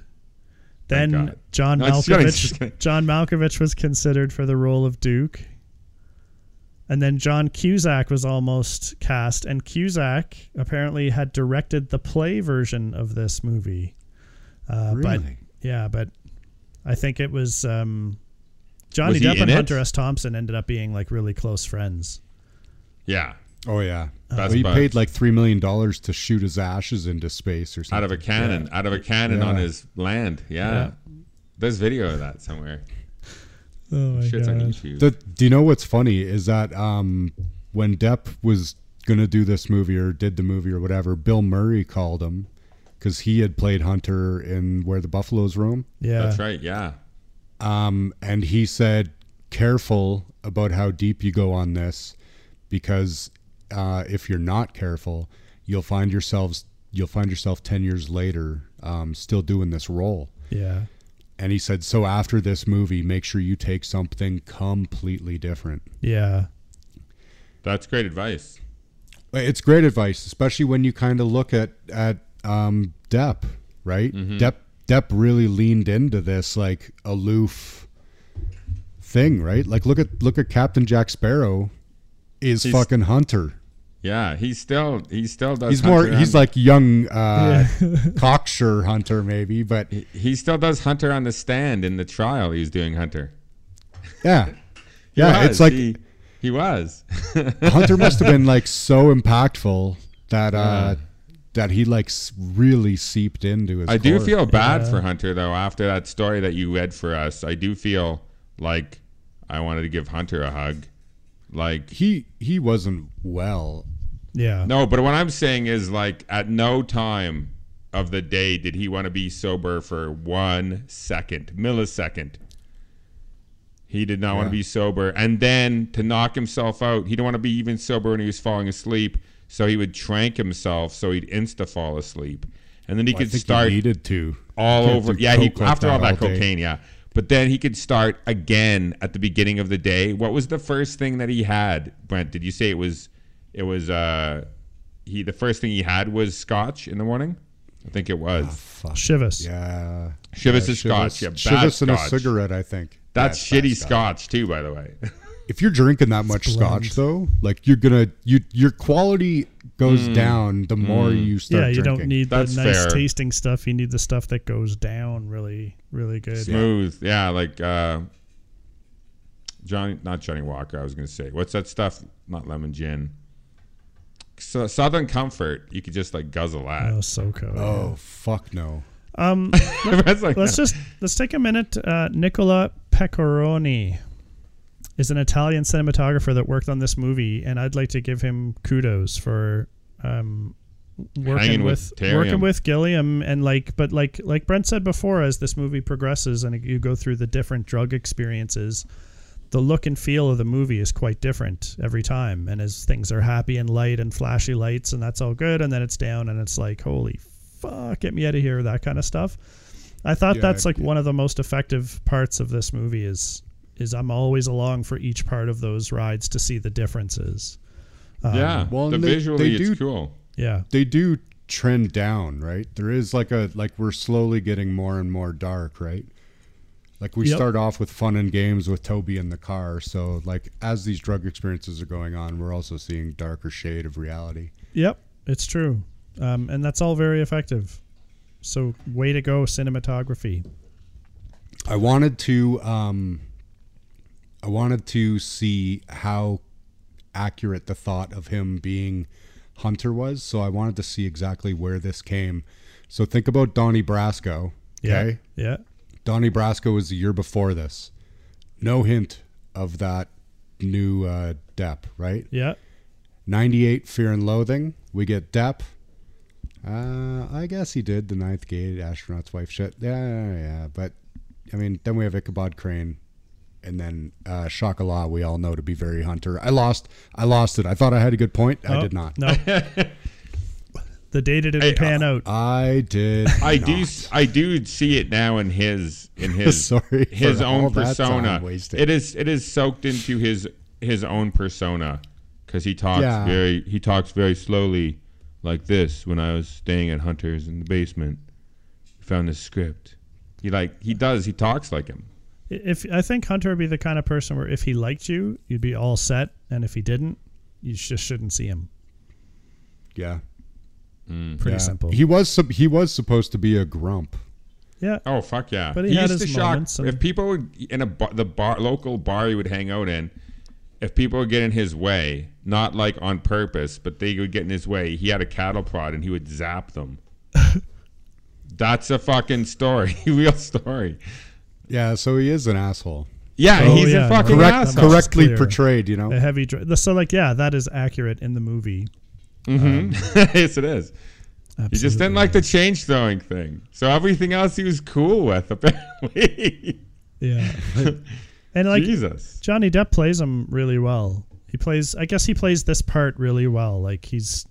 Then John No, just kidding, just Malkovich. kidding. John Malkovich was considered for the role of Duke, and then John Cusack was almost cast, and Cusack apparently had directed the play version of this movie. Uh, But Really? yeah, but I think it was um, Johnny Was Depp and it? Hunter S. Thompson ended up being like really close friends. Yeah. Oh yeah. That's Well, he bugs. paid like three million dollars to shoot his ashes into space or something. Out of a cannon. Out of a cannon Yeah. on his land. Yeah. Yeah. There's video of that somewhere. Oh my Shit's on! YouTube. The, do you know what's funny is that um, when Depp was gonna do this movie or did the movie or whatever, Bill Murray called him because he had played Hunter in Where the Buffaloes Roam, Yeah, That's right. Yeah. um, and he said, "Careful about how deep you go on this, because uh, if you're not careful, you'll find yourselves you'll find yourself ten years later um, still doing this role." yeah. And he said, "So after this movie, make sure you take something completely different." Yeah. That's great advice. It's great advice, especially when you kind of look at at um, Depp, right? Depp Depp really leaned into this like aloof thing, right? Like look at look at Captain Jack Sparrow is He's- fucking Hunter. Yeah. He still he still does He's more he's on- like young uh cocksure Hunter maybe, but he, he still does Hunter on the stand in the trial he's doing Hunter. yeah. Yeah, was. it's like he, he was. Hunter must have been like so impactful that uh that he like really seeped into his. I do feel bad Yeah. for Hunter though. After that story that you read for us, I do feel like I wanted to give Hunter a hug. Like he he wasn't well. Yeah. no, but what I'm saying is like at no time of the day did he want to be sober for one second, millisecond. He did not want to be sober, and then to knock himself out, he didn't want to be even sober when he was falling asleep. So he would trank himself, so he'd insta fall asleep, and then he Well, could start he needed to all over. Yeah, he after all that day. cocaine, yeah. But then he could start again at the beginning of the day. What was the first thing that he had, Brent? Did you say it was? It was. uh He the first thing he had was scotch in the morning. I think it was. Fuck. Chivas. Yeah. Chivas Yeah, is scotch. Yeah, bad Chivas and a cigarette, I think. That's Yeah, bad shitty scotch too, by the way. If you're drinking that much bland. scotch, though, like you're gonna, you your quality goes down the more you start. Drinking. Yeah, you drinking. don't need That's the nice fair. tasting stuff. You need the stuff that goes down really, really good. Smooth, yeah, like uh Johnny, not Johnnie Walker. I was gonna say, what's that stuff? Not lemon gin. So, Southern Comfort, you could just like guzzle that. Oh, SoCo. Oh fuck no. Um, That's like- let's just let's take a minute. Uh, Nicola Pecorini is an Italian cinematographer that worked on this movie, and I'd like to give him kudos for um, working with, with working with Gilliam and like, but like like Brent said before, as this movie progresses and you go through the different drug experiences. The look and feel of the movie is quite different every time, and as things are happy and light and flashy lights, and that's all good, and then it's down, and it's like, holy fuck, get me out of here, that kind of stuff. I thought Yeah, that's like yeah. one of the most effective parts of this movie is is I'm always along for each part of those rides to see the differences. Um, yeah, well, the they- visually they it's do- cool. Yeah. They do trend down, right? There is like a like we're slowly getting more and more dark, right? Like we Yep. start off with fun and games with Tobey in the car, so like as these drug experiences are going on, we're also seeing darker shade of reality. Yep, it's true. Um, and that's all very effective. So way to go, cinematography. I wanted to um I wanted to see how accurate the thought of him being Hunter was, so I wanted to see exactly where this came. So think about Donnie Brasco. Okay. Yeah. Yeah. Donnie Brasco was the year before this. No hint of that new uh, Depp, right? Yeah. 98 Fear and Loathing. We get Depp. Uh, I guess he did the Ninth Gate, Astronaut's Wife shit. Yeah, yeah. But, I mean, then we have Ichabod Crane. And then uh, Chocolat, we all know to be very Hunter. I lost. I lost it. I thought I had a good point. I Oh, did not. No. the data didn't Hey, pan uh, out. I did. I do, not. s- I do see it now in his, in his, Sorry his own persona. It is, it is soaked into his, his own persona, because he talks Yeah. very, he talks very slowly, like this. When I was staying at Hunter's in the basement, He found this script. He like, he does, he talks like him. If I think Hunter would be the kind of person where if he liked you, you'd be all set, and if he didn't, you just shouldn't see him. Yeah. Mm. Pretty yeah. simple. He was sup- he was supposed to be a grump. yeah. Oh fuck yeah! But he had used his to shock and- if people would in a bar, the bar local bar he would hang out in. If people would get in his way, not like on purpose, but they would get in his way, he had a cattle prod and he would zap them. That's a fucking story, real story. Yeah, so he is an asshole. Yeah, Oh, he's yeah, a no, fucking Correct- asshole. that much is Correctly clear. portrayed, you know. A heavy dr- so like yeah, that is accurate in the movie. mm-hmm yes, it is. Absolutely. He just didn't like the change throwing thing, so everything else he was cool with. Apparently, Yeah. and like Jesus. Johnny Depp plays him really well. He plays I guess he plays this part really well. Like he's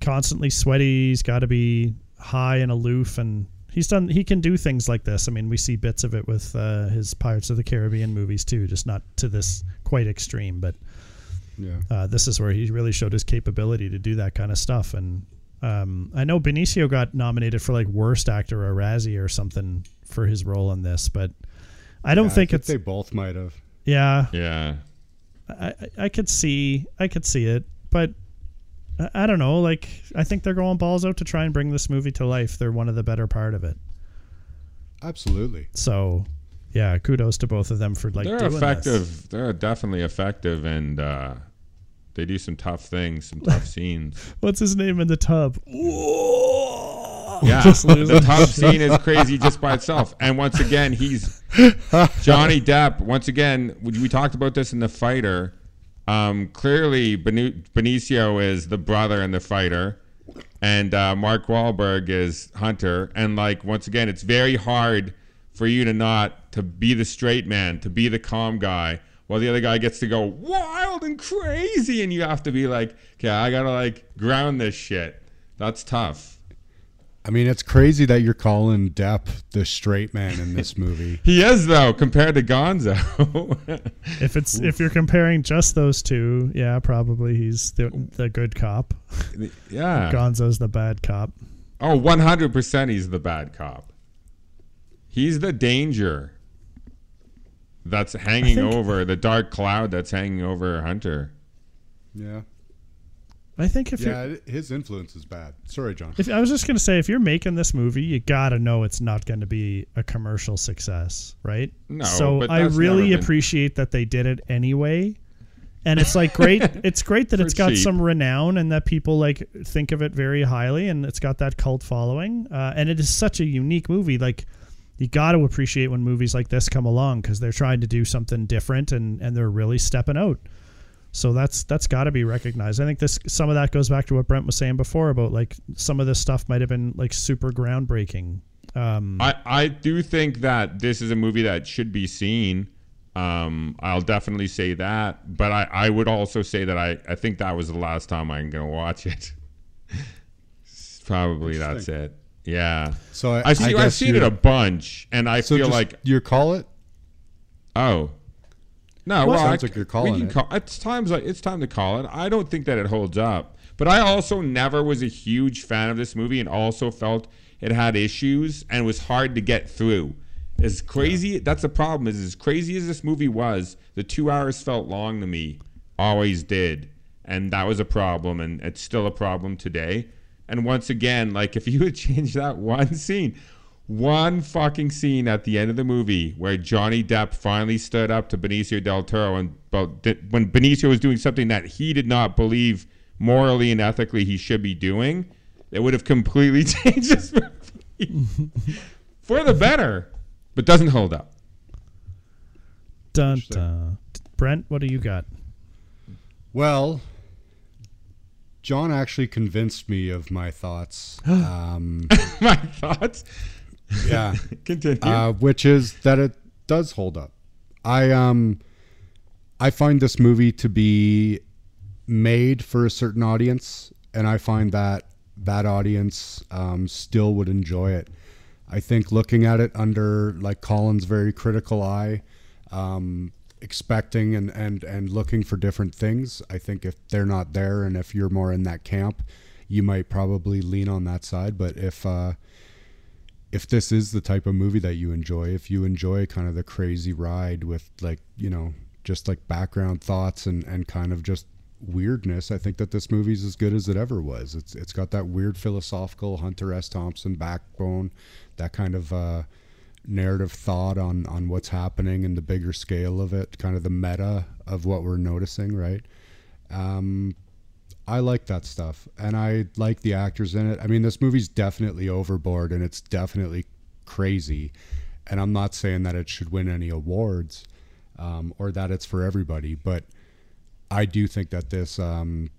constantly sweaty, he's got to be high and aloof and he's done he can do things like this. I mean, we see bits of it with uh, his Pirates of the Caribbean movies too, just not to this quite extreme, but Yeah. uh, this is where he really showed his capability to do that kind of stuff. And um, I know Benicio got nominated for like worst actor or Razzie or something for his role in this, but I don't Yeah, I think it's they both might have. yeah. Yeah. I, I- I could see I could see it, but I, I don't know. Like I think they're going balls out to try and bring this movie to life. They're one of the better part of it. Absolutely. So yeah, kudos to both of them for like they're doing effective. This. They're definitely effective, and uh, They do some tough things, some tough scenes. What's his name in the tub? Yeah, the tub scene is crazy just by itself. And once again, he's Johnny Depp. Once again, we we talked about this in the fighter. Um, clearly, Benicio is the brother and the fighter, and uh, Mark Wahlberg is Hunter. And like once again, it's very hard for you to not to be the straight man, to be the calm guy, while the other guy gets to go wild and crazy, and you have to be like, okay, I gotta like ground this shit. That's tough. I mean, it's crazy that you're calling Depp the straight man in this movie. He is though, compared to Gonzo. If it's if you're comparing just those two, yeah, probably he's the the good cop. yeah. Gonzo's the bad cop. Oh, 100% he's the bad cop. He's the danger that's hanging think- over the dark cloud that's hanging over Hunter. Yeah. I think if you're Yeah, his influence is bad. Sorry, John. If I was just gonna say, if you're making this movie, you gotta know it's not going to be a commercial success, right? No, So but I that's really never been- appreciate that they did it anyway, and it's like great. it's great that For it's got cheap. some renown and that people like think of it very highly, and it's got that cult following. Uh, and it is such a unique movie. Like you got to appreciate when movies like this come along because they're trying to do something different and and they're really stepping out. So that's that's got to be recognized. I think this some of that goes back to what Brent was saying before about like some of this stuff might have been like super groundbreaking. Um, I, I do think that this is a movie that should be seen. Um, I'll definitely say that. But I, I would also say that I, I think that was the last time I'm going to watch it. Probably that's it. Yeah. So I, I see, I I've seen it a bunch, and I So feel just like you call it. Oh. No, Well, sounds I- like you're we calling can it. Call, it's times like it's time to call it. I don't think that it holds up, but I also never was a huge fan of this movie, and also felt it had issues and was hard to get through. As crazy, that's the problem. Is as crazy as this movie was, the two hours felt long to me. Always did, and that was a problem, and it's still a problem today. And once again, like if you would change that one scene, one fucking scene at the end of the movie where Johnny Depp finally stood up to Benicio del Toro and about when Benicio was doing something that he did not believe morally and ethically he should be doing, it would have completely changed this movie for the better, but doesn't hold up. dun, dun. Brent, what do you got? Well, John actually convinced me of my thoughts. Um, My thoughts. yeah, Continue. uh, which is that it does hold up. I um, I find this movie to be made for a certain audience, and I find that that audience um, still would enjoy it. I think looking at it under like Colin's very critical eye, um, expecting and, and, and looking for different things. I think if they're not there and if you're more in that camp, you might probably lean on that side. But if uh, if this is the type of movie that you enjoy, if you enjoy kind of the crazy ride with like, you know, just like background thoughts and, and kind of just weirdness, I think that this movie's as good as it ever was. It's it's got that weird philosophical Hunter S. Thompson backbone, that kind of uh, narrative thought on on what's happening and the bigger scale of it, kind of the meta of what we're noticing, right? Um, I like that stuff, and I like the actors in it. I mean, this movie's definitely overboard, and it's definitely crazy. And I'm not saying that it should win any awards, um, or that it's for everybody, but I do think that this. Um,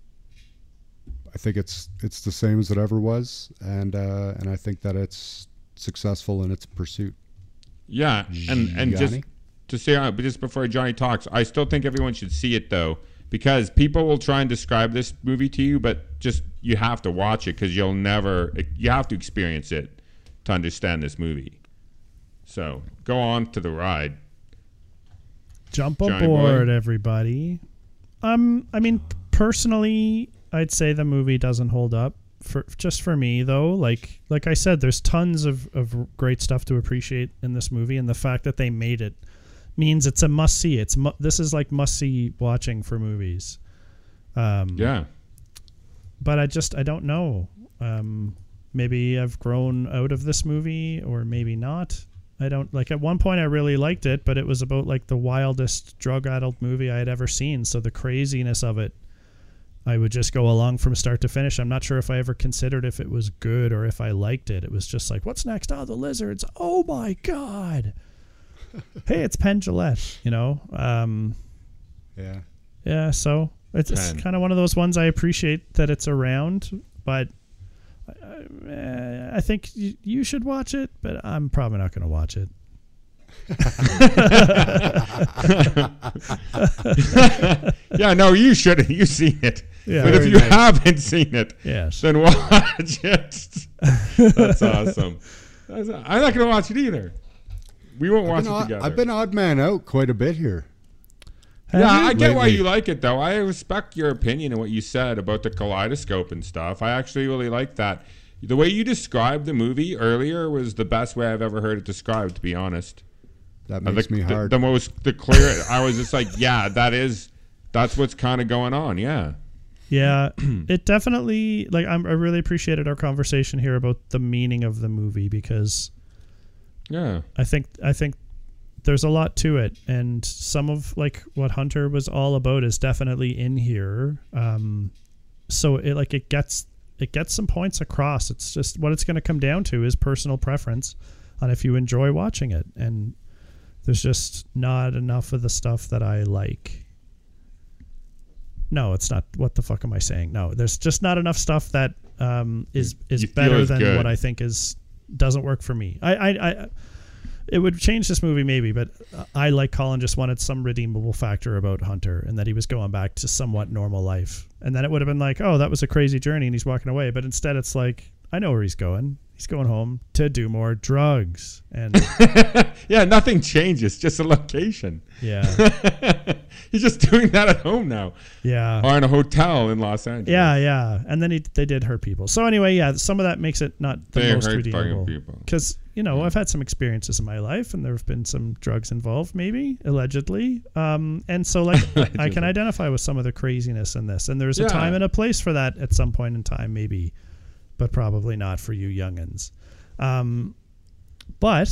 I think it's it's the same as it ever was, and uh, and I think that it's successful in its pursuit. Yeah, and and just to say, uh, but just before Johnny talks, I still think everyone should see it though, because people will try and describe this movie to you, but just you have to watch it because you'll never, you have to experience it to understand this movie. So go on to the ride. Jump Johnny aboard, boy. everybody. Um, I mean, personally, I'd say the movie doesn't hold up. For just for me though, like like I said, there's tons of of great stuff to appreciate in this movie, and the fact that they made it means it's a must see. It's mu- this is like must see watching for movies. Um, Yeah, but I just I don't know. Um, maybe I've grown out of this movie, or maybe not. I don't like. At one point, I really liked it, but it was about like the wildest drug-addled movie I had ever seen. So the craziness of it I would just go along from start to finish. I'm not sure if I ever considered if it was good or if I liked it. It was just like, what's next? Oh, the lizards. Oh my god. hey, it's Penn Jillette. You know. Um, Yeah. yeah, so it's, it's kind of one of those ones I appreciate that it's around, but uh, I think you, you should watch it, but I'm probably not going to watch it. Yeah, no, you should. You've seen it. Yeah. but if you nice. haven't seen it, Yes. then watch it. That's awesome. That's, I'm not going to watch it either. We won't watch it odd, together. I've been odd man out quite a bit here. Have yeah. I get why you like it though. I respect your opinion and what you said about the kaleidoscope and stuff. I actually really like that. The way you described the movie earlier was the best way I've ever heard it described. To be honest, That Uh, makes the, me the- hard. The, most, the clear. I was just like, yeah, that is, that's what's kind of going on. Yeah, Yeah, it definitely like I'm, I really appreciated our conversation here about the meaning of the movie because yeah. I think I think there's a lot to it, and some of like what Hunter was all about is definitely in here. Um, so it like it gets it gets some points across. It's just what it's going to come down to is personal preference on if you enjoy watching it, and there's just not enough of the stuff that I like. No, it's not. What the fuck am I saying? No, there's just not enough stuff that um, is is better than good. what I think is doesn't work for me. I, I, I it would change this movie maybe, but I like Colin just wanted some redeemable factor about Hunter and that he was going back to somewhat normal life. And then it would have been like, oh, that was a crazy journey and he's walking away. But instead, it's like, I know where he's going. He's going home to do more drugs. And yeah, nothing changes, just a location. yeah, He's just doing that at home now, yeah. or in a hotel in Los Angeles. Yeah, yeah, and then he, they did hurt people. So anyway, yeah, some of that makes it not the They most hurt fucking redeemable. people. Because you know, I've had some experiences in my life, and there have been some drugs involved, maybe allegedly. Um, and so like I can identify with some of the craziness in this, and there's a time and a place for that at some point in time, maybe, but probably not for you youngins. Um, but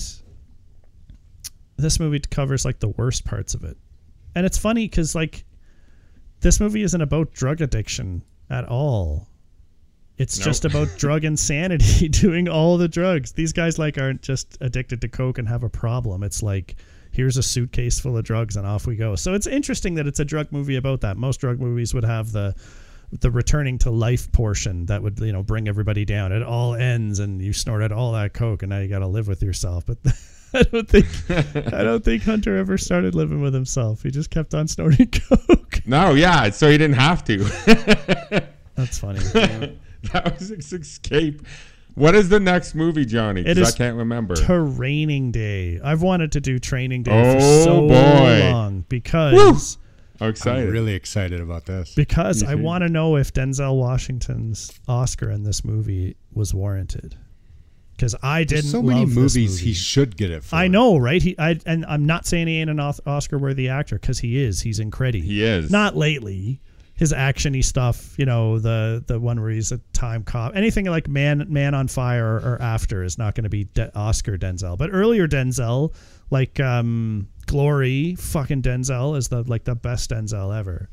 this movie covers like the worst parts of it, and it's funny because like this movie isn't about drug addiction at all. It's Nope. just about drug insanity, doing all the drugs. These guys like aren't just addicted to coke and have a problem. It's like here's a suitcase full of drugs and off we go. So it's interesting that it's a drug movie about that. Most drug movies would have the the returning to life portion that would you know bring everybody down. It all ends and you snorted all that coke and now you got to live with yourself. But I don't think I don't think Hunter ever started living with himself. He just kept on snorting coke. No, yeah, so he didn't have to. That's funny. that was his escape. What is the next movie, Johnny? It 'Cause is I can't remember. Training Day. I've wanted to do Training Day Oh, for so boy. long because I'm excited. I'm really excited about this. because You I want to know if Denzel Washington's Oscar in this movie was warranted. Because I didn't There's so many movies movie. he should get it for. I know, right? He, I, and I'm not saying he ain't an Oscar worthy actor because he is. He's incredible. He is. Not lately. His actiony stuff, you know, the the one where he's a time cop, anything like Man Man on Fire or after is not going to be De- Oscar Denzel. But earlier Denzel, like um, Glory, fucking Denzel is the like the best Denzel ever.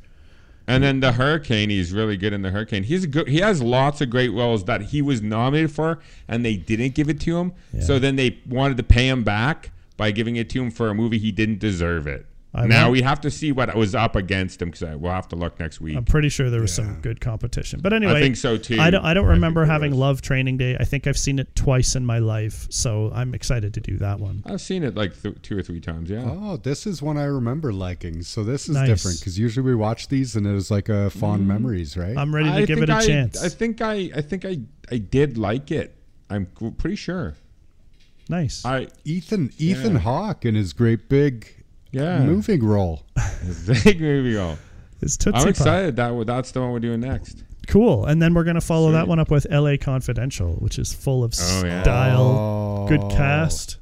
And then the Hurricane, he's really good in the Hurricane. He's a good. He has lots of great roles that he was nominated for, and they didn't give it to him. So then they wanted to pay him back by giving it to him for a movie he didn't deserve it. I now want- we have to see what was up against him because we'll have to look next week. I'm pretty sure there was some good competition. But anyway, I think so, too. I don't, I don't I remember there having. Love Training Day. I think I've seen it twice in my life, so I'm excited to do that one. I've seen it like th- two or three times. Yeah. Oh, this is one I remember liking. So this is Nice. different because usually we watch these and it was like a fond mm-hmm. memories, right? I'm ready to I give think it a I, chance. I think I, I think I, I did like it. I'm pretty sure. nice. I Ethan Ethan Yeah. Hawke in his great big yeah. moving role. Big movie. role. It's Tootsie I'm Pop. excited that that's the one we're doing next. Cool. And then we're going to follow that one up with LA Confidential, which is full of Oh, yeah. style, good Oh. cast,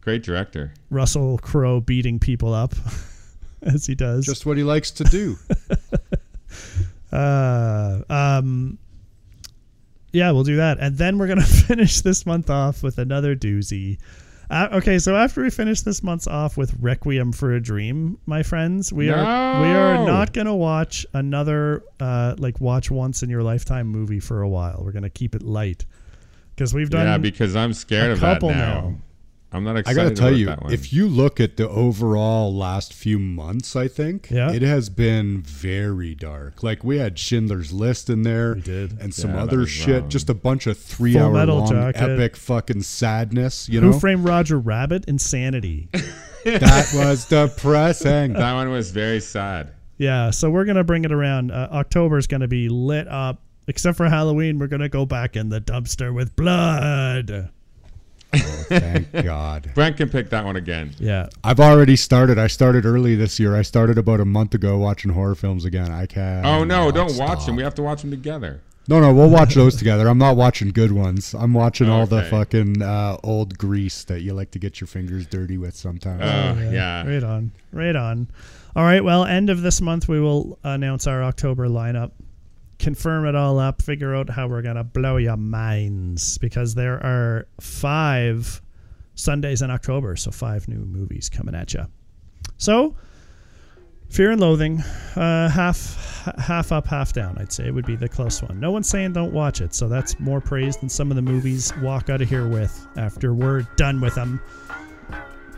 Great director. Russell Crowe beating people up as he does. Just what he likes to do. Uh, um, yeah, we'll do that, and then we're gonna finish this month off with another doozy. Uh, okay, so after we finish this month's off with Requiem for a Dream, my friends, we are we are not gonna watch another uh, like watch once in your lifetime movie for a while. We're gonna keep it light because we've done yeah, because I'm scared of that now. now. I'm not excited. I gotta tell about you, that one. if you look at the overall last few months, I think Yeah. it has been very dark. Like we had Schindler's List in there, We did. and some Yeah, other shit. wrong. Just a bunch of three-hour-long, Jacket. epic fucking sadness. You know, Who know, Framed Roger Rabbit? Insanity. that was depressing. that one was very sad. yeah, so we're gonna bring it around. Uh, October's gonna be lit up. Except for Halloween, we're gonna go back in the dumpster with blood. Thank God. Brent can pick that one again. Yeah, I've already started. I started early this year. I started about a month ago watching horror films again. I can't. Oh no, don't stop. watch them. We have to watch them together. No, no, we'll watch those together. I'm not watching good ones. I'm watching all the fucking uh, old grease that you like to get your fingers dirty with sometimes. Oh yeah. Right on. Right on. All right. Well, end of this month, we will announce our October lineup, confirm it all up, figure out how we're going to blow your minds because there are five Sundays in October. So, five new movies coming at you. So, Fear and Loathing, uh, half half up, half down. I'd say would be the close one. No one's saying don't watch it, so that's more praise than some of the movies walk out of here with after we're done with them.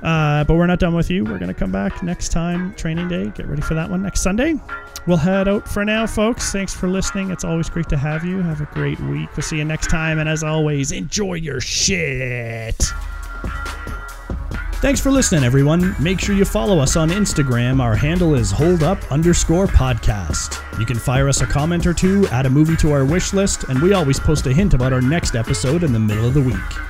Uh, but we're not done with you. We're going to come back next time, training day. Get ready for that one next Sunday. We'll head out for now, folks. Thanks for listening. It's always great to have you. Have a great week. We'll see you next time. And as always, enjoy your shit. Thanks for listening, everyone. Make sure you follow us on Instagram. Our handle is holdup underscore podcast. You can fire us a comment or two, add a movie to our wish list, and we always post a hint about our next episode in the middle of the week.